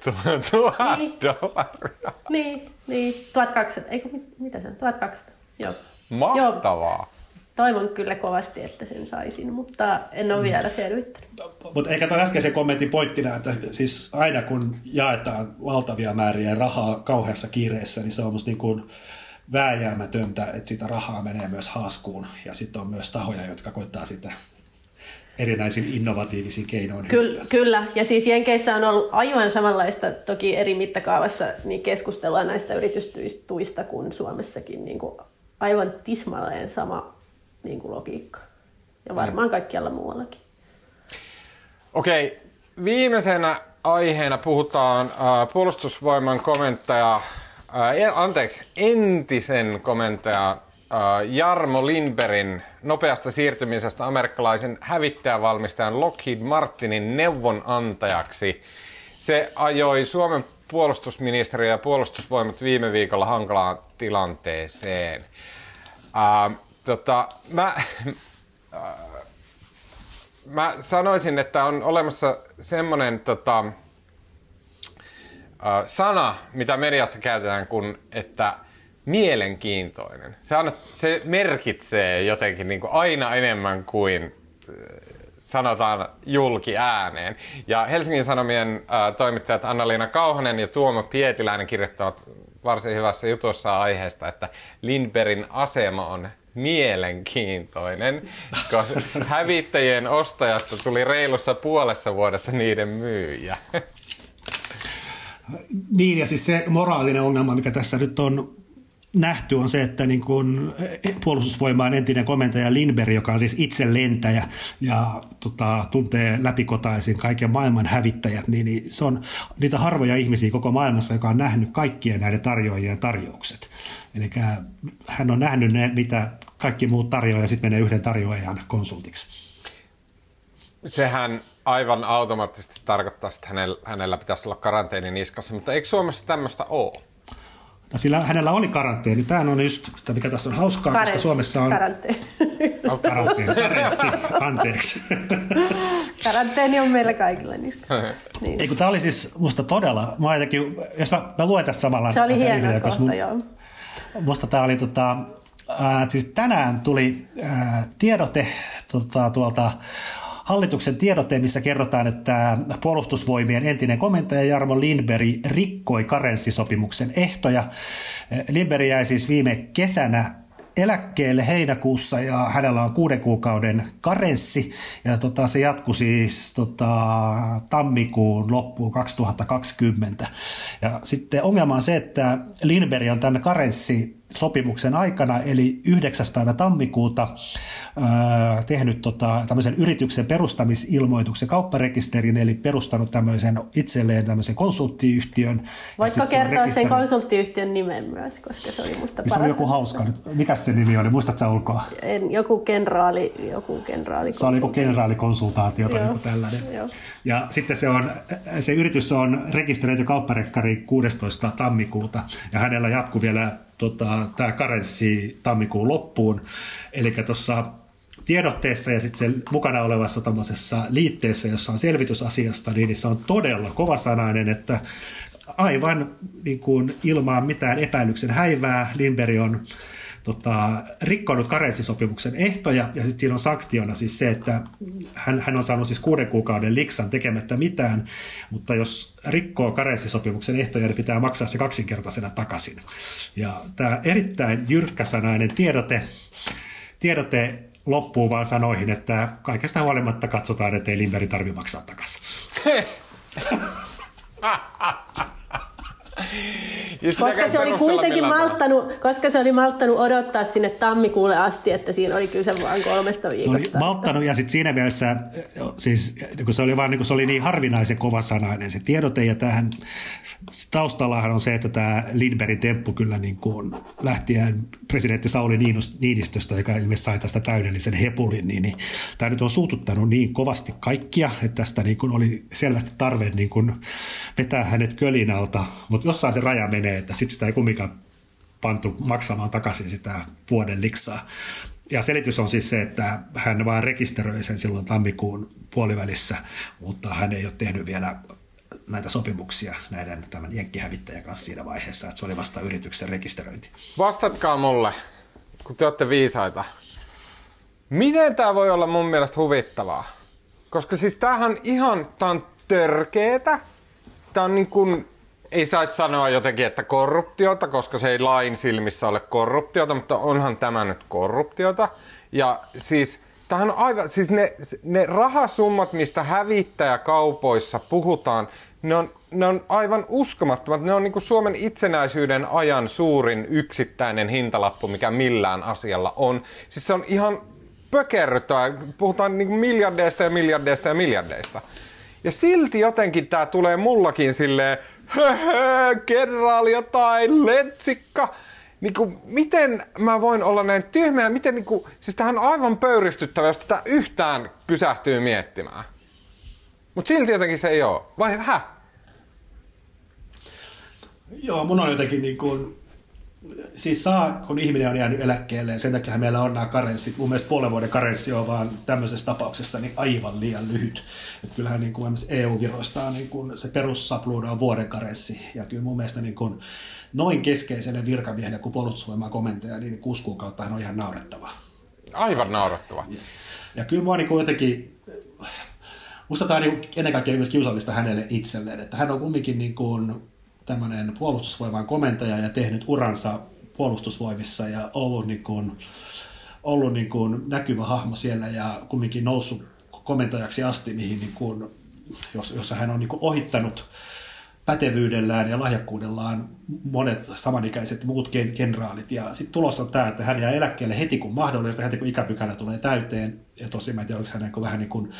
tuhat niin. dollaria. Niin, niin, 1200, eikö mitä se on, 1200, joo. Mahtavaa. Joo. Toivon kyllä kovasti, että sen saisin, mutta en ole mm. vielä selvittänyt. Mutta eikä tuon äskeisen kommentin pointtina, että siis aina kun jaetaan valtavia määriä rahaa kauheassa kiireessä, niin se on musta niin kuin vääjäämätöntä, että sitä rahaa menee myös haaskuun. Ja sitten on myös tahoja, jotka koittaa sitä erinäisin innovatiivisin keinoin. Kyllä, kyllä, ja siis Jenkeissä on ollut aivan samanlaista, toki eri mittakaavassa, niin keskustelua näistä yritystuista kuin Suomessakin. Niin kuin aivan tismalleen sama niin kuin logiikka. Ja varmaan kaikkialla muuallakin. Okei, viimeisenä aiheena puhutaan äh, puolustusvoiman komentaja, äh, anteeksi, entisen komentaja äh, Jarmo Lindbergin nopeasta siirtymisestä amerikkalaisen hävittäjävalmistajan Lockheed Martinin neuvonantajaksi. Se ajoi Suomen puolustusministeriö ja puolustusvoimat viime viikolla hankalaan tilanteeseen. Äh, Tota, mä, äh, mä sanoisin, että on olemassa semmoinen tota, äh, sana, mitä mediassa käytetään, kun että mielenkiintoinen. Se, on, se merkitsee jotenkin niin kuin aina enemmän kuin äh, sanotaan julki ääneen. Ja Helsingin Sanomien äh, toimittajat Anna-Liina Kauhanen ja Tuomo Pietiläinen kirjoittavat varsin hyvässä jutussa aiheesta, että Lindbergin asema on mielenkiintoinen, koska (laughs) hävittäjien ostajasta tuli reilussa puolessa vuodessa niiden myyjä. Niin, ja siis se moraalinen ongelma, mikä tässä nyt on nähty on se, että niin kuin puolustusvoimaan entinen komentaja Lindberg, joka on siis itse lentäjä ja tota, tuntee läpikotaisin kaiken maailman hävittäjät, niin, niin se on niitä harvoja ihmisiä koko maailmassa, joka on nähnyt kaikkien näiden tarjoajien tarjoukset. Eli hän on nähnyt ne, mitä kaikki muut tarjoaa ja sitten menee yhden tarjoajan konsultiksi. Sehän aivan automaattisesti tarkoittaa, että hänellä, hänellä pitäisi olla karanteeni niskassa, mutta eikö Suomessa tämmöistä ole? No sillä hänellä oli karanteeni. Tämä on just, mikä tässä on hauskaa, Karenssi. koska Suomessa on... Karanteeni. Oh, karanteeni. Karenssi. Anteeksi. Karanteeni on meillä kaikilla. Niin. Ei, kun tämä oli siis musta todella... Mä jotenkin, jos mä, mä luen tässä samalla... Se oli hieno kohta, mun, joo. Musta tämä oli tota, Äh, siis tänään tuli äh, tiedote tota, tuolta hallituksen tiedote, missä kerrotaan, että puolustusvoimien entinen komentaja Jarmo Lindberg rikkoi karenssisopimuksen ehtoja. Lindberg jäi siis viime kesänä eläkkeelle heinäkuussa ja hänellä on kuuden kuukauden karenssi ja tota, se jatkui siis tota, tammikuun loppuun 2020. Ja sitten ongelma on se, että Lindberg on tämän karenssi sopimuksen aikana, eli 9. päivä tammikuuta ää, tehnyt tota, tämmöisen yrityksen perustamisilmoituksen kaupparekisterin, eli perustanut tämmöisen itselleen tämmöisen konsulttiyhtiön. Voitko kertoa sen konsulttiyhtiön nimen myös, koska se oli musta Se oli joku hauska. Mikä se nimi oli? Muistatko sä ulkoa? En, joku kenraali, joku kenraali. Se oli joku kenraalikonsultaatio tai joku tällainen. Joo. Ja sitten se, on, se yritys on rekisteröity kaupparekkari 16. tammikuuta ja hänellä jatkuu vielä tota, tämä karenssi tammikuun loppuun. Eli tuossa tiedotteessa ja sitten mukana olevassa liitteessä, jossa on selvitys asiasta, niin se on todella kovasanainen, että aivan niin kuin ilman mitään epäilyksen häivää Lindberg on tota, rikkonut karenssisopimuksen ehtoja, ja sitten siinä on sanktiona siis se, että hän, hän on saanut siis kuuden kuukauden liksan tekemättä mitään, mutta jos rikkoo karenssisopimuksen ehtoja, niin pitää maksaa se kaksinkertaisena takaisin. Ja tämä erittäin jyrkkäsanainen tiedote, tiedote loppuu vaan sanoihin, että kaikesta huolimatta katsotaan, että ei Limberi tarvitse maksaa takaisin. (laughs) koska se, oli kuitenkin malttanut, koska se oli malttanut odottaa sinne tammikuulle asti, että siinä oli kyse vain kolmesta viikosta. Se oli malttanut ja sitten siinä mielessä, siis, kun se oli, vaan, niin, se oli niin harvinaisen kovasanainen se tiedote ja tähän taustallahan on se, että tämä Lindbergin temppu kyllä niin kuin lähtien presidentti Sauli Niinistöstä, joka ilmeisesti sai tästä täydellisen hepulin, niin, niin tämä nyt on suututtanut niin kovasti kaikkia, että tästä niin kuin oli selvästi tarve niin kuin vetää hänet kölin alta, mutta jossain se raja menee, että sitten sitä ei kumminkaan pantu maksamaan takaisin sitä vuoden liksaa. Ja selitys on siis se, että hän vaan rekisteröi sen silloin tammikuun puolivälissä, mutta hän ei ole tehnyt vielä näitä sopimuksia näiden tämän jenkkihävittäjän kanssa siinä vaiheessa, että se oli vasta yrityksen rekisteröinti. Vastatkaa mulle, kun te olette viisaita. Miten tämä voi olla mun mielestä huvittavaa? Koska siis tämähän ihan, tää on törkeetä. Tää on niin kuin, ei saisi sanoa jotenkin, että korruptiota, koska se ei lain silmissä ole korruptiota, mutta onhan tämä nyt korruptiota. Ja siis Tähän on aivan, siis ne, ne rahasummat, mistä hävittäjäkaupoissa puhutaan, ne on, ne on aivan uskomattomat. Ne on niin Suomen itsenäisyyden ajan suurin yksittäinen hintalappu, mikä millään asialla on. Siis se on ihan pökerryttävää. Puhutaan niin miljardeista ja miljardeista ja miljardeista. Ja silti jotenkin tämä tulee mullakin silleen, höhö, kerraali jotain, letsikka niin kuin, miten mä voin olla näin tyhmä miten niin kuin, siis tämähän on aivan pöyristyttävä, jos tätä yhtään pysähtyy miettimään. Mutta silti jotenkin se ei ole. Vai hä? Joo, mun on jotenkin niin kuin, siis saa, kun ihminen on jäänyt eläkkeelle, ja sen takia meillä on nämä karenssit. Mun mielestä puolen vuoden karenssi on vaan tämmöisessä tapauksessa niin aivan liian lyhyt. Et kyllähän niin kuin EU-viroista on niin kuin, se perussapluuna on vuoden karenssi. Ja kyllä mun mielestä niin kuin, noin keskeiselle virkamiehelle kuin puolustusvoimaa komentaja, niin kuusi kuukautta on ihan naurettava. Aivan naurettava. Ja, ja kyllä mua niin kuin jotenkin, musta tämä on niin ennen kaikkea myös kiusallista hänelle itselleen, että hän on kumminkin niin kuin tämmöinen puolustusvoiman komentaja ja tehnyt uransa puolustusvoimissa ja ollut, niin kuin, ollut niin kuin näkyvä hahmo siellä ja kumminkin noussut komentajaksi asti, mihin niin kuin, jossa hän on niin kuin ohittanut pätevyydellään ja lahjakkuudellaan monet samanikäiset muut kenraalit. Ja sitten tulos on tämä, että hän jää eläkkeelle heti kun mahdollista, heti kun ikäpykälä tulee täyteen. Ja tosi mä en tiedä, oliko hän niin vähän niin kuin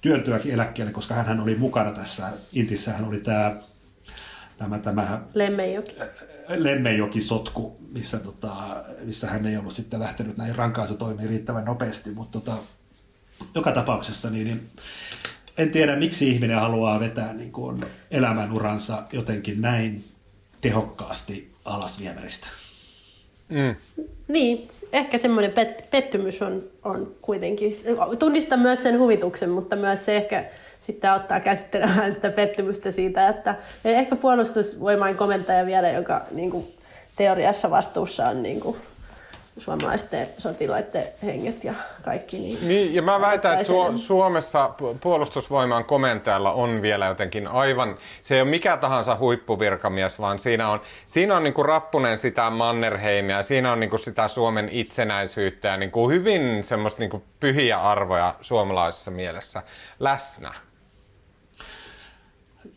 työntyäkin eläkkeelle, koska hän oli mukana tässä Intissä. Hän oli tämä, tämä, tämä Lemmenjoki. Lemmenjoki-sotku, missä, tota, missä hän ei ollut sitten lähtenyt näihin rankaisutoimiin riittävän nopeasti. Mutta tota, joka tapauksessa niin, niin en tiedä, miksi ihminen haluaa vetää niin kuin elämänuransa jotenkin näin tehokkaasti alas viemäristä. Mm. Niin, ehkä semmoinen pet- pettymys on, on kuitenkin, tunnistan myös sen huvituksen, mutta myös se ehkä sitten ottaa käsittelemään sitä pettymystä siitä, että ehkä puolustusvoimain komentaja vielä, joka niin kuin, teoriassa vastuussa on niin kuin, suomalaisten sotilaiden henget ja kaikki. Niin, niin ja mä väitän, että Su- Suomessa puolustusvoiman komentajalla on vielä jotenkin aivan, se ei ole mikä tahansa huippuvirkamies, vaan siinä on, siinä on niin kuin rappunen sitä Mannerheimia, siinä on niin kuin sitä Suomen itsenäisyyttä ja niin kuin hyvin semmoista niin kuin pyhiä arvoja suomalaisessa mielessä läsnä.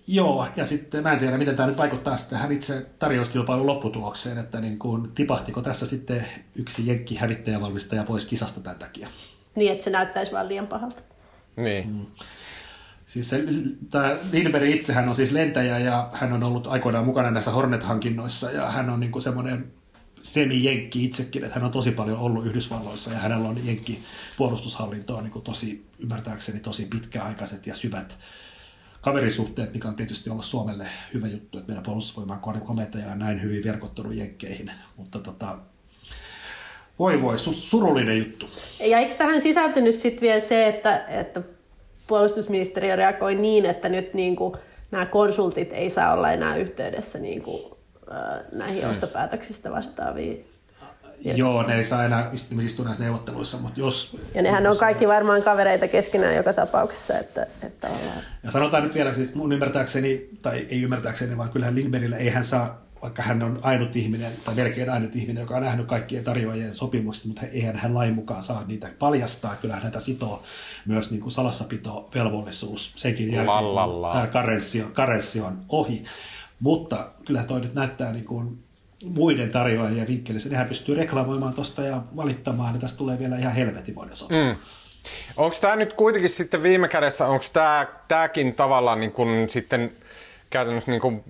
Joo, ja sitten mä en tiedä, miten tämä nyt vaikuttaa sitten tähän itse tarjouskilpailun lopputulokseen, että niin kuin, tipahtiko tässä sitten yksi jenkki hävittäjävalmistaja pois kisasta tämän takia. Niin, että se näyttäisi vaan liian pahalta. Niin. Mm. Siis se, tämä Lindberg itsehän on siis lentäjä ja hän on ollut aikoinaan mukana näissä Hornet-hankinnoissa ja hän on niin kuin semmoinen semi-jenkki itsekin, että hän on tosi paljon ollut Yhdysvalloissa ja hänellä on jenkki puolustushallintoa niin kuin tosi, ymmärtääkseni tosi pitkäaikaiset ja syvät kaverisuhteet, mikä on tietysti ollut Suomelle hyvä juttu, että meidän puolustusvoiman komentaja on näin hyvin verkottunut jenkkeihin. Mutta tota, Voi voi, surullinen juttu. Ja eikö tähän sisältynyt sitten vielä se, että, että puolustusministeriö reagoi niin, että nyt niin kuin nämä konsultit ei saa olla enää yhteydessä niin kuin, näihin ostopäätöksistä vastaaviin Joo, ne ei saa enää istua näissä neuvotteluissa, mutta jos... Ja nehän on kaikki varmaan kavereita keskenään joka tapauksessa, että, että ollaan... Ja sanotaan nyt vielä, että mun ymmärtääkseni, tai ei ymmärtääkseni, vaan kyllähän Lindbergillä ei hän saa, vaikka hän on ainut ihminen, tai melkein ainut ihminen, joka on nähnyt kaikkien tarjoajien sopimukset, mutta eihän hän lain mukaan saa niitä paljastaa. Kyllähän häntä sitoo myös niin kuin salassapitovelvollisuus senkin jälkeen, kun karenssi on, karenssi on ohi. Mutta kyllä toi nyt näyttää niin kuin muiden tarjoajien vinkkelissä. Nehän pystyy reklamoimaan tuosta ja valittamaan, niin tästä tulee vielä ihan helvetin monen mm. Onko tämä nyt kuitenkin sitten viime kädessä, onko tämä, tämäkin tavallaan niin kuin sitten käytännössä niin kuin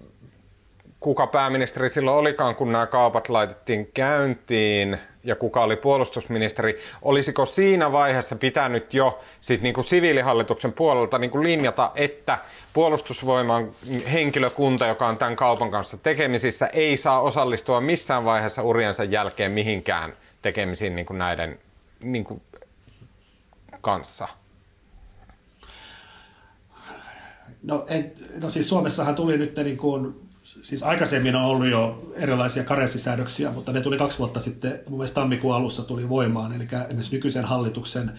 kuka pääministeri silloin olikaan, kun nämä kaupat laitettiin käyntiin ja kuka oli puolustusministeri, olisiko siinä vaiheessa pitänyt jo sit niin kuin siviilihallituksen puolelta niin kuin linjata, että puolustusvoiman henkilökunta, joka on tämän kaupan kanssa tekemisissä, ei saa osallistua missään vaiheessa uriensa jälkeen mihinkään tekemisiin niin kuin näiden niin kuin kanssa? No, en, no siis Suomessahan tuli nyt niin kuin siis aikaisemmin on ollut jo erilaisia karenssisäädöksiä, mutta ne tuli kaksi vuotta sitten, mun mielestä tammikuun alussa tuli voimaan, eli esimerkiksi nykyisen hallituksen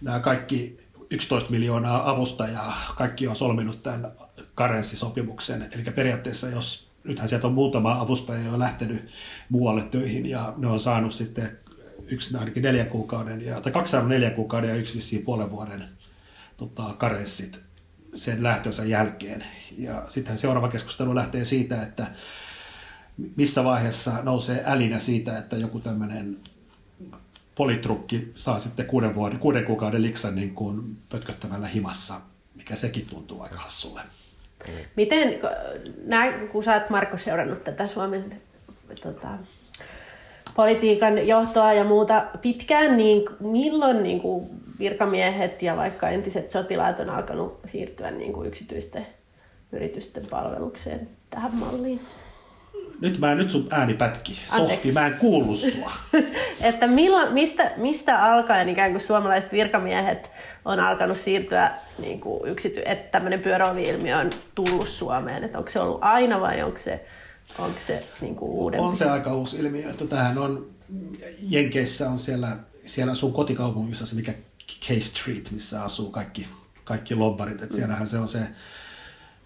nämä kaikki 11 miljoonaa avustajaa, kaikki on solminut tämän karenssisopimuksen, eli periaatteessa jos nythän sieltä on muutama avustaja jo lähtenyt muualle töihin ja ne on saanut sitten yksi ainakin neljä kuukauden, ja, tai kaksi neljä kuukauden ja yksi vissiin puolen vuoden tota, karenssit sen lähtönsä jälkeen. Ja sitten seuraava keskustelu lähtee siitä, että missä vaiheessa nousee älinä siitä, että joku tämmöinen politrukki saa sitten kuuden, vuoden, kuuden kuukauden liksan niin kuin pötköttämällä himassa, mikä sekin tuntuu aika hassulle. Miten, nää, kun sä oot Marko seurannut tätä Suomen tota, politiikan johtoa ja muuta pitkään, niin milloin niin kuin virkamiehet ja vaikka entiset sotilaat on alkanut siirtyä niin kuin yksityisten yritysten palvelukseen tähän malliin? Nyt mä nyt sun ääni pätki. Sohti, mä en kuullut sua. (laughs) että milla, mistä, mistä alkaen ikään kuin suomalaiset virkamiehet on alkanut siirtyä niin kuin yksity, että tämmöinen pyöräilyilmiö on tullut Suomeen? Että onko se ollut aina vai onko se, onko se niin kuin uudempi? On se aika uusi ilmiö. Että tämähän on, Jenkeissä on siellä, siellä sun kotikaupungissa se, mikä K Street, missä asuu kaikki, kaikki lobbarit. Et siellähän se on se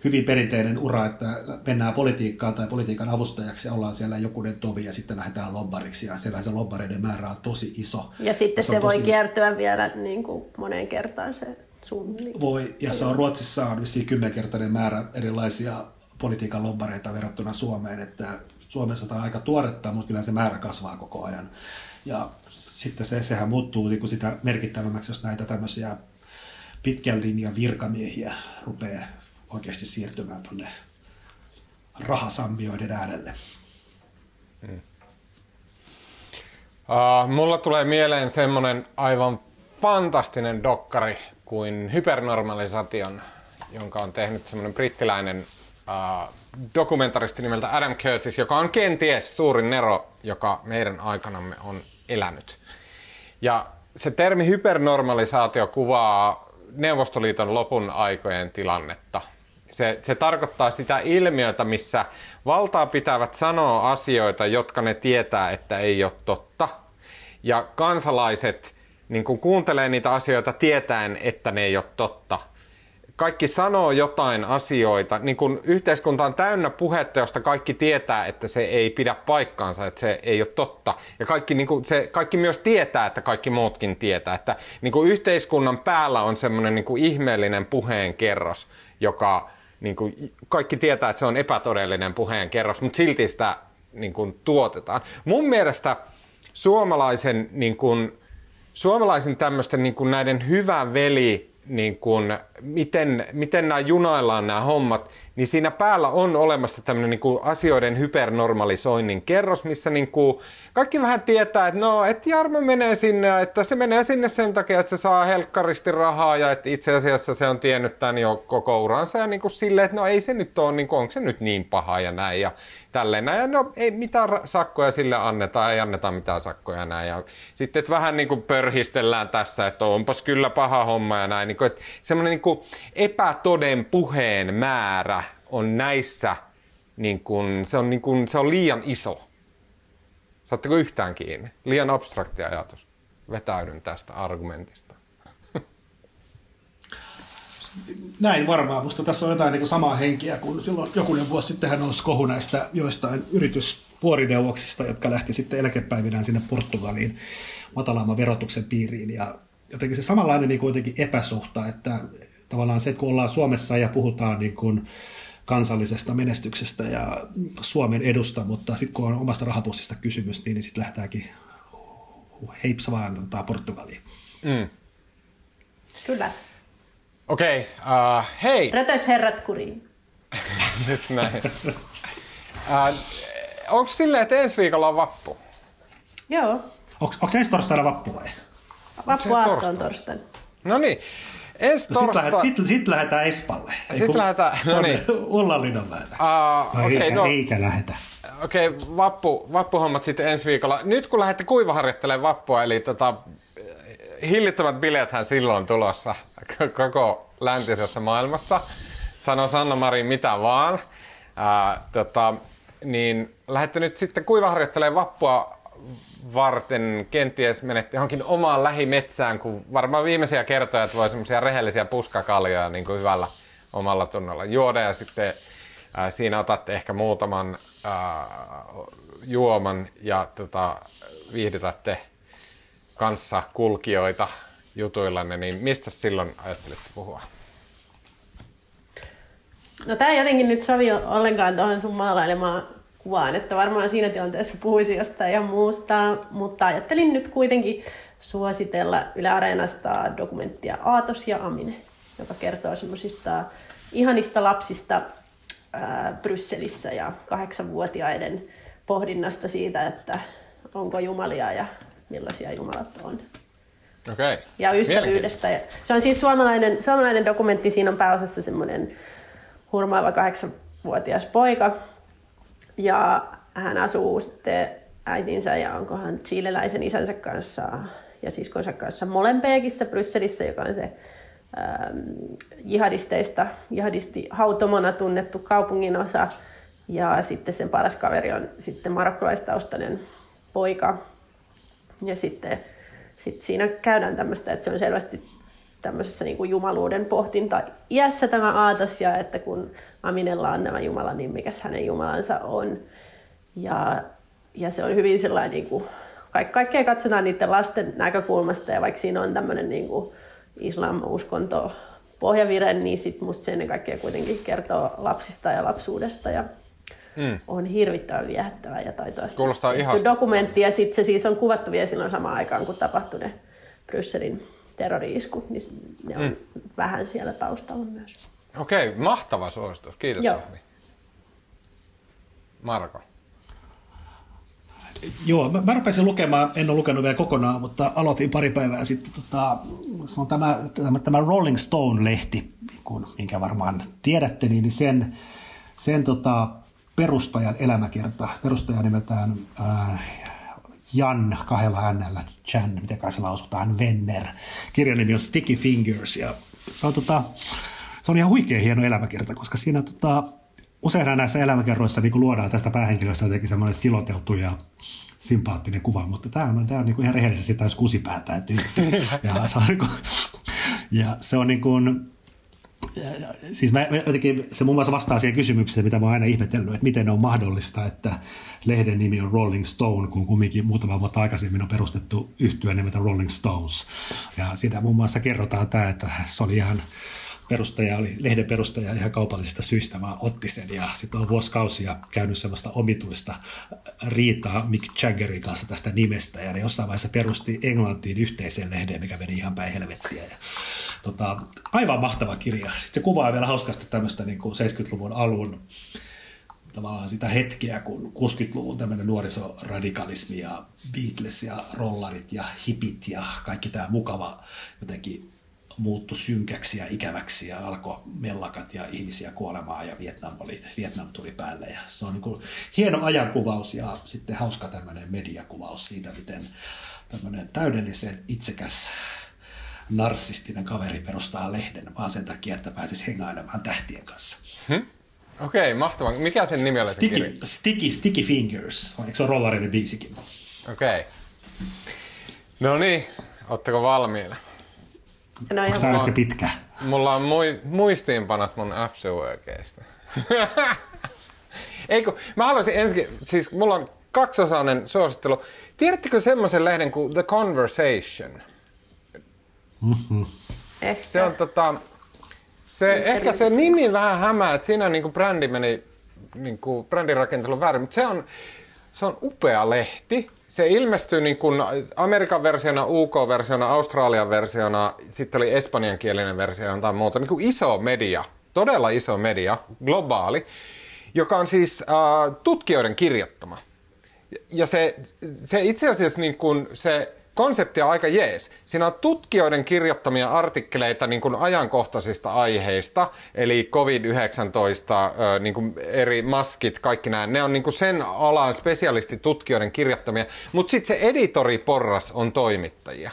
hyvin perinteinen ura, että mennään politiikkaan tai politiikan avustajaksi ja ollaan siellä jokunen tovi ja sitten lähdetään lobbariksi ja siellä se lobbareiden määrä on tosi iso. Ja sitten se, se voi kiertyä iso. vielä niin kuin moneen kertaan se. Niin. Voi, ja se on Ruotsissa on vissiin kymmenkertainen määrä erilaisia politiikan lobbareita verrattuna Suomeen, että Suomessa tämä on aika tuoretta, mutta kyllä se määrä kasvaa koko ajan. Ja sitten se, sehän muuttuu niin kuin sitä merkittävämmäksi, jos näitä tämmöisiä pitkän linjan virkamiehiä rupeaa oikeasti siirtymään tuonne rahasammioiden äärelle. Hmm. Uh, mulla tulee mieleen semmoinen aivan fantastinen dokkari kuin Hypernormalisation, jonka on tehnyt semmoinen brittiläinen uh, dokumentaristi nimeltä Adam Curtis, joka on kenties suurin nero, joka meidän aikanamme on elänyt. Ja se termi hypernormalisaatio kuvaa Neuvostoliiton lopun aikojen tilannetta. Se, se tarkoittaa sitä ilmiötä, missä valtaa pitävät sanoa asioita, jotka ne tietää, että ei ole totta. Ja kansalaiset niin kun kuuntelee niitä asioita tietäen, että ne ei ole totta kaikki sanoo jotain asioita, niin kun yhteiskunta on täynnä puhetta, josta kaikki tietää, että se ei pidä paikkaansa, että se ei ole totta. Ja kaikki, niin kun, se, kaikki myös tietää, että kaikki muutkin tietää. Että niin kun yhteiskunnan päällä on semmoinen niin ihmeellinen puheen kerros, joka niin kun, kaikki tietää, että se on epätodellinen puheen kerros, mutta silti sitä niin kun, tuotetaan. Mun mielestä suomalaisen, niin kun, suomalaisen tämmöisten niin kun näiden hyvän veli niin kun, miten, miten nämä junaillaan nämä hommat, niin siinä päällä on olemassa tämmöinen niin kuin asioiden hypernormalisoinnin kerros, missä niin kuin kaikki vähän tietää, että no, että Jarmo menee sinne, että se menee sinne sen takia, että se saa helkkaristi rahaa ja että itse asiassa se on tiennyt tämän jo koko uransa ja niin kuin silleen, että no ei se nyt ole, niin kuin, onko se nyt niin paha ja näin ja tälleen näin. Ja no ei mitään sakkoja sille anneta, ei anneta mitään sakkoja näin. Ja sitten että vähän niin kuin pörhistellään tässä, että onpas kyllä paha homma ja näin. Niin että semmoinen niin epätoden puheen määrä on näissä, niin kuin, se, on niin kuin, se on liian iso. Saatteko yhtään kiinni? Liian abstrakti ajatus. Vetäydyn tästä argumentista. (laughs) Näin varmaan. Musta tässä on jotain niin samaa henkiä, kun silloin jokunen vuosi sittenhän nousi kohu näistä joistain yritysvuorineuvoksista, jotka lähti sitten eläkepäivinään sinne Portugaliin matalamman verotuksen piiriin. Ja jotenkin se samanlainen niin kuitenkin epäsuhta, että tavallaan se, että kun ollaan Suomessa ja puhutaan niin kuin kansallisesta menestyksestä ja Suomen edusta, mutta sitten kun on omasta rahapussista kysymys, niin, niin sitten lähdetäänkin heips vaan Portugaliin. Mm. Kyllä. Okei, okay, uh, äh, hei! Rötös herrat kuriin. (laughs) Just näin. uh, äh, onko silleen, että ensi viikolla on vappu? Joo. Onko ensi torstaina vappu vai? Vappu on torstaina. No niin. Ensi no torsta... Sitten sit, sit lähdetään Espalle. Sitten lähdetään, no niin. Ullanlinnan väellä. Uh, no, okay, eikä, no, eikä lähdetä. Okei, okay, vappu, vappuhommat sitten ensi viikolla. Nyt kun lähdette kuivaharjoittelemaan vappua, eli tota, hillittömät bileethän silloin tulossa koko läntisessä maailmassa. Sano Sanna Mari mitä vaan. Ää, tota, niin lähdette nyt sitten kuivaharjoittelemaan vappua varten kenties menette johonkin omaan lähimetsään, kun varmaan viimeisiä kertoja, että voi semmoisia rehellisiä puskakaljoja niin kuin hyvällä omalla tunnolla juoda ja sitten ää, siinä otatte ehkä muutaman ää, juoman ja tota, viihdytätte kanssa kulkijoita jutuillanne, niin mistä silloin ajattelitte puhua? No tämä jotenkin nyt sovi ollenkaan tuohon sun maalailemaan kuvaan, että varmaan siinä tilanteessa puhuisin jostain ihan muusta, mutta ajattelin nyt kuitenkin suositella Yle Areenasta dokumenttia Aatos ja Amine, joka kertoo semmoisista ihanista lapsista ää, Brysselissä ja kahdeksanvuotiaiden pohdinnasta siitä, että onko jumalia ja millaisia jumalat on. Okay. Ja ystävyydestä. Se on siis suomalainen, suomalainen dokumentti, siinä on pääosassa semmoinen hurmaava kahdeksanvuotias poika. Ja hän asuu sitten äitinsä ja onkohan chileläisen isänsä kanssa ja siskonsa kanssa Molenbeekissä Brysselissä, joka on se ähm, jihadisteista, jihadisti hautomona tunnettu kaupungin osa. Ja sitten sen paras kaveri on sitten marokkolaistaustainen poika. Ja sitten sit siinä käydään tämmöistä, että se on selvästi tämmöisessä niin kuin jumaluuden pohdinta iässä tämä aatos ja että kun Aminella on tämä Jumala, niin mikä hänen Jumalansa on. Ja, ja se on hyvin sellainen, niin kuin, kaik, kaikkea katsotaan niiden lasten näkökulmasta ja vaikka siinä on tämmöinen niin kuin islam-uskonto pohjavire, niin sitten musta se ennen kaikkea kuitenkin kertoo lapsista ja lapsuudesta ja mm. on hirvittävän viehättävä ja taitoista. Kuulostaa ihan dokumentti ja sitten se siis on kuvattu vielä silloin samaan aikaan, kun tapahtui ne Brysselin terrori-iskut, niin ne on mm. vähän siellä taustalla myös. Okei, okay, mahtava suositus. Kiitos Joo. Marko. Joo, mä, mä rupesin lukemaan, en ole lukenut vielä kokonaan, mutta aloitin pari päivää sitten. Tota, se on tämä, tämä, tämä Rolling Stone-lehti, kun, minkä varmaan tiedätte, niin sen, sen tota, perustajan elämäkerta, perustaja nimeltään äh, Jan kahdella äänellä, Chan, miten kai se lausutaan, Venner. Kirjan nimi on Sticky Fingers ja se on, tota, se on ihan huikea hieno elämäkerta, koska siinä tota, usein näissä elämäkerroissa niin luodaan tästä päähenkilöstä jotenkin semmoinen siloteltu ja sympaattinen kuva, mutta tämä on, tämä on niin kuin ihan rehellisesti täys kusipäätä (laughs) tyyppi. ja, se on, niin kuin, ja se on niin kuin, siis mä, jotenkin, se muun muassa vastaa siihen kysymykseen, mitä mä oon aina ihmetellyt, että miten on mahdollista, että lehden nimi on Rolling Stone, kun kumminkin muutama vuotta aikaisemmin on perustettu yhtyä nimeltä Rolling Stones. Ja siinä muun muassa kerrotaan tämä, että se oli ihan perustaja oli, lehden perustaja ihan kaupallisista syistä, vaan otti sen ja sitten on vuosikausia käynyt semmoista omituista riitaa Mick Jaggerin kanssa tästä nimestä ja ne jossain vaiheessa perusti Englantiin yhteisen lehden, mikä meni ihan päin helvettiä. Ja, tota, aivan mahtava kirja. Sitten se kuvaa vielä hauskasti tämmöistä niin kuin 70-luvun alun tavallaan sitä hetkeä, kun 60-luvun tämmöinen nuorisoradikalismi ja Beatles ja rollarit ja hipit ja kaikki tämä mukava jotenkin muuttui synkäksi ja ikäväksi ja alkoi mellakat ja ihmisiä kuolemaan ja Vietnam, oli, Vietnam tuli päälle. Ja se on niin kuin hieno ajankuvaus ja sitten hauska tämmöinen mediakuvaus siitä, miten tämmöinen täydellisen itsekäs narsistinen kaveri perustaa lehden vaan sen takia, että pääsisi hengailemaan tähtien kanssa. Hmm? Okei, okay, mahtavaa. Mikä sen nimi oli Sticky, Sticky, Sticky Fingers. Eikö se ole rollarinen biisikin? Okei. Okay. No niin, ootteko valmiina? No Onko tämä se pitkä? Mulla on muistiinpanot mun Afterworkeista. (laughs) Eikö, mä haluaisin ensin, siis mulla on kaksosainen suosittelu. Tiedättekö semmoisen lehden kuin The Conversation? (laughs) Mm-hmm. Se on tota, se, ehkä se nimi vähän hämää, että siinä niin kuin brändi meni niin kuin brändin väärin, mutta se on, se on upea lehti. Se ilmestyy niin kuin Amerikan versiona, UK-versiona, Australian versiona, sitten oli espanjankielinen versio jotain muuta. Niin kuin iso media, todella iso media, globaali, joka on siis äh, tutkijoiden kirjoittama. Ja se, se itse asiassa niin kuin se konsepti on aika jees. Siinä on tutkijoiden kirjoittamia artikkeleita niin kuin ajankohtaisista aiheista, eli COVID-19, niin kuin eri maskit, kaikki nämä. Ne on niin kuin sen alan spesialistitutkijoiden kirjoittamia, mutta sitten se editoriporras on toimittajia.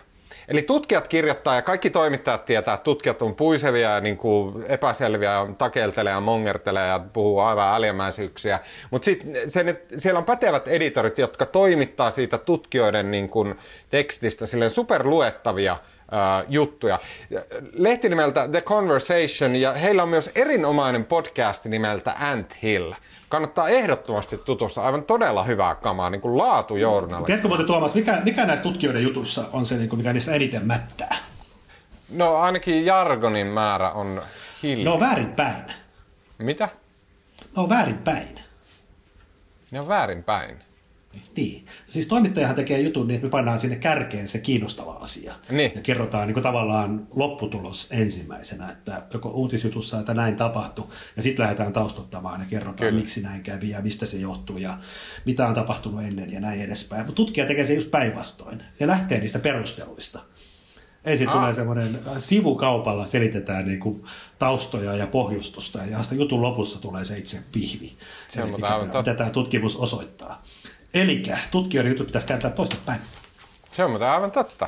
Eli tutkijat kirjoittaa ja kaikki toimittajat tietää, että tutkijat on puisevia ja niin kuin epäselviä ja takeltelee ja mongertelee ja puhuu aivan äljämäisyyksiä. Mutta sitten siellä on pätevät editorit, jotka toimittaa siitä tutkijoiden niin kuin tekstistä silleen superluettavia Uh, juttuja. Lehti nimeltä The Conversation ja heillä on myös erinomainen podcast nimeltä Ant Hill kannattaa ehdottomasti tutustua. Aivan todella hyvää kamaa, niin kuin laatujournalismia. Tiedätkö muuten Tuomas, mikä, mikä näistä tutkijoiden jutuissa on se, niin kuin, mikä niissä eniten mättää? No ainakin jargonin määrä on hiljaa. Ne on väärinpäin. Mitä? Ne on väärinpäin. Ne on väärinpäin. Niin. Siis toimittajahan tekee jutun niin, että me pannaan sinne kärkeen se kiinnostava asia. Niin. Ja kerrotaan niin kuin tavallaan lopputulos ensimmäisenä, että joko uutisjutussa, että näin tapahtui, ja sitten lähdetään taustottamaan ja kerrotaan, Kyllä. miksi näin kävi ja mistä se johtuu ja mitä on tapahtunut ennen ja näin edespäin. Mutta tutkija tekee se just päinvastoin. Ne lähtee niistä perusteluista. Ensin ah. tulee semmoinen sivukaupalla selitetään niin kuin taustoja ja pohjustusta ja sitten jutun lopussa tulee se itse pihvi. Se on mikä, tämä, mitä tämä tutkimus osoittaa. Eli tutkijoiden jutut pitäisi kääntää toista päin. Se on muuten aivan totta.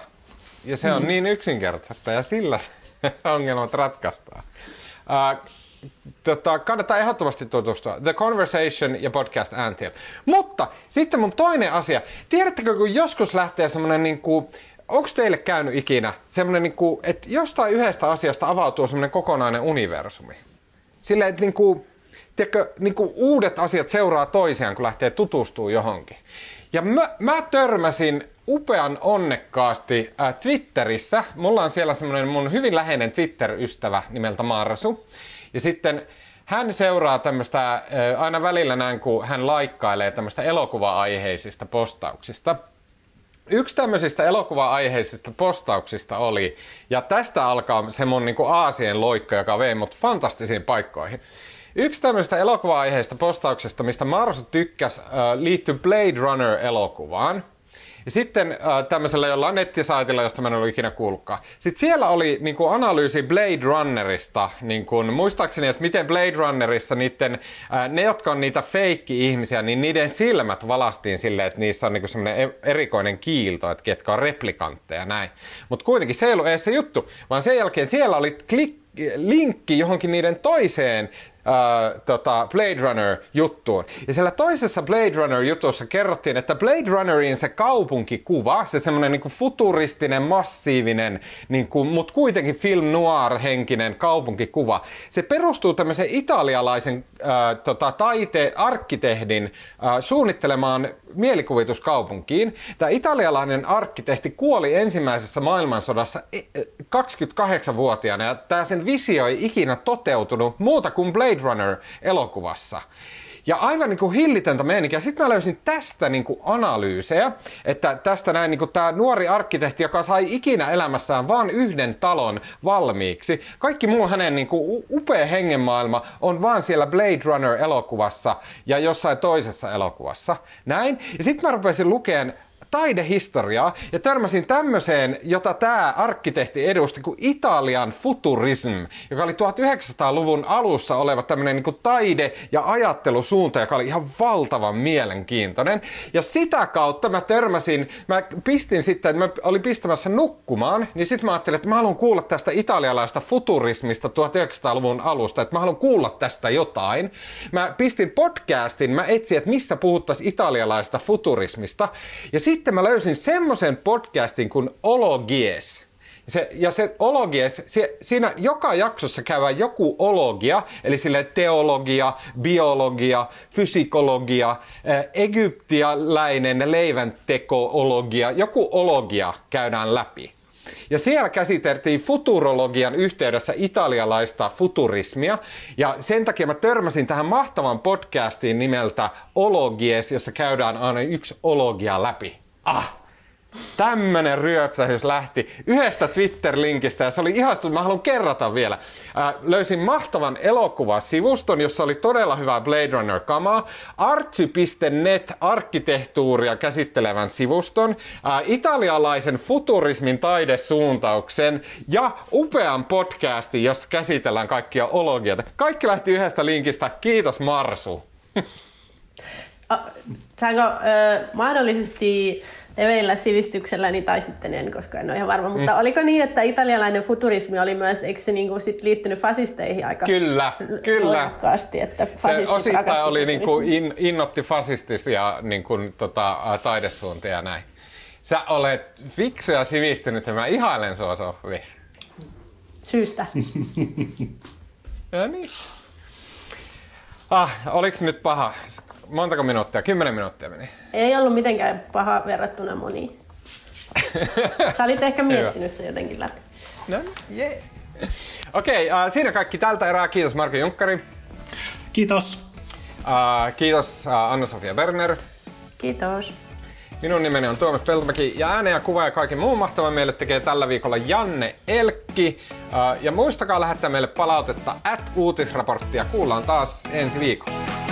Ja se on mm. niin yksinkertaista ja sillä (laughs) ongelmat ratkaistaan. Uh, tota, kannattaa ehdottomasti tutustua. The Conversation ja podcast Antil. Mutta sitten mun toinen asia. Tiedättekö, kun joskus lähtee semmoinen niin kuin, onko teille käynyt ikinä semmoinen, niin kuin, että jostain yhdestä asiasta avautuu semmoinen kokonainen universumi? Silleen, että niin kuin, tiedätkö, niin kuin uudet asiat seuraa toisiaan, kun lähtee tutustumaan johonkin. Ja mä, mä törmäsin upean onnekkaasti äh, Twitterissä. Mulla on siellä semmoinen mun hyvin läheinen Twitter-ystävä nimeltä Marsu. Ja sitten hän seuraa tämmöistä, äh, aina välillä näin, kun hän laikkailee tämmöistä elokuva-aiheisista postauksista. Yksi tämmöisistä elokuva-aiheisista postauksista oli, ja tästä alkaa se mun niin kuin Aasien loikka, joka vei mut fantastisiin paikkoihin. Yksi tämmöistä elokuva-aiheista postauksesta, mistä Marsu tykkäsi, liittyy Blade Runner-elokuvaan. Ja sitten äh, tämmöisellä jollain nettisaitilla, josta mä en ollut ikinä kuullutkaan. Sitten siellä oli niin kuin, analyysi Blade Runnerista, niin kuin, muistaakseni, että miten Blade Runnerissa niiden, äh, ne, jotka on niitä feikki-ihmisiä, niin niiden silmät valastiin silleen, että niissä on niin semmoinen e-, erikoinen kiilto, että ketkä on replikantteja näin. Mutta kuitenkin se ei ollut edes se juttu, vaan sen jälkeen siellä oli klik linkki johonkin niiden toiseen äh, tota Blade Runner-juttuun. Ja siellä toisessa Blade Runner-jutussa kerrottiin, että Blade Runnerin se kaupunkikuva, se semmoinen niin futuristinen, massiivinen, niin kuin, mutta kuitenkin film noir-henkinen kaupunkikuva, se perustuu tämmöisen italialaisen äh, tota, taite-arkkitehdin äh, suunnittelemaan mielikuvituskaupunkiin. Tämä italialainen arkkitehti kuoli ensimmäisessä maailmansodassa 28-vuotiaana ja tämä sen visio ei ikinä toteutunut muuta kuin Blade Runner-elokuvassa. Ja aivan niin kuin hillitöntä meininkiä. Sitten mä löysin tästä niin kuin analyysejä, että tästä näin niin kuin tämä nuori arkkitehti, joka sai ikinä elämässään vain yhden talon valmiiksi. Kaikki muu hänen niin kuin upea hengenmaailma on vaan siellä Blade Runner-elokuvassa ja jossain toisessa elokuvassa. Näin. Ja sitten mä rupesin lukemaan taidehistoriaa ja törmäsin tämmöiseen, jota tämä arkkitehti edusti kuin Italian futurism, joka oli 1900-luvun alussa oleva tämmöinen niin taide- ja ajattelusuunta, joka oli ihan valtavan mielenkiintoinen. Ja sitä kautta mä törmäsin, mä pistin sitten, mä olin pistämässä nukkumaan, niin sitten mä ajattelin, että mä haluan kuulla tästä italialaista futurismista 1900-luvun alusta, että mä haluan kuulla tästä jotain. Mä pistin podcastin, mä etsin, että missä puhuttaisiin italialaista futurismista. Ja sitten sitten mä löysin semmoisen podcastin kuin Ologies. Se, ja se ologies, se, siinä joka jaksossa käy joku ologia, eli sille teologia, biologia, fysikologia, egyptialainen leiväntekoologia, joku ologia käydään läpi. Ja siellä käsiteltiin futurologian yhteydessä italialaista futurismia. Ja sen takia mä törmäsin tähän mahtavan podcastiin nimeltä Ologies, jossa käydään aina yksi ologia läpi ah, tämmönen ryöpsähys lähti yhdestä Twitter-linkistä ja se oli ihastunut. Mä haluan kerrata vielä. Ää, löysin mahtavan elokuvasivuston, jossa oli todella hyvää Blade Runner-kamaa. Artsy.net arkkitehtuuria käsittelevän sivuston, ää, italialaisen futurismin taidesuuntauksen ja upean podcastin, jossa käsitellään kaikkia ologioita. Kaikki lähti yhdestä linkistä. Kiitos Marsu. Saanko ö, mahdollisesti eveillä sivistykselläni tai sitten en, koska en ole ihan varma, mutta mm. oliko niin, että italialainen futurismi oli myös, eikö se niinku sit liittynyt fasisteihin aika Kyllä, kyllä. että se osittain oli niinku in, innotti fasistisia niinku, tota, taidesuuntia ja näin. Sä olet fiksu ja sivistynyt ja mä ihailen sua Sohvi. Syystä. ja (laughs) niin. Ah, oliks nyt paha? Montako minuuttia? Kymmenen minuuttia meni. Ei ollut mitenkään paha verrattuna moniin. (laughs) Sä olit ehkä miettinyt se jotenkin läpi. No, yeah. Okei, okay, uh, siinä kaikki tältä erää. Kiitos Marko Junkkari. Kiitos. Uh, kiitos uh, Anna-Sofia Berner. Kiitos. Minun nimeni on Tuomas Peltomäki ja äänen ja kuva ja kaiken muun mahtavan meille tekee tällä viikolla Janne Elkki. Uh, ja muistakaa lähettää meille palautetta at uutisraporttia. Kuullaan taas ensi viikolla.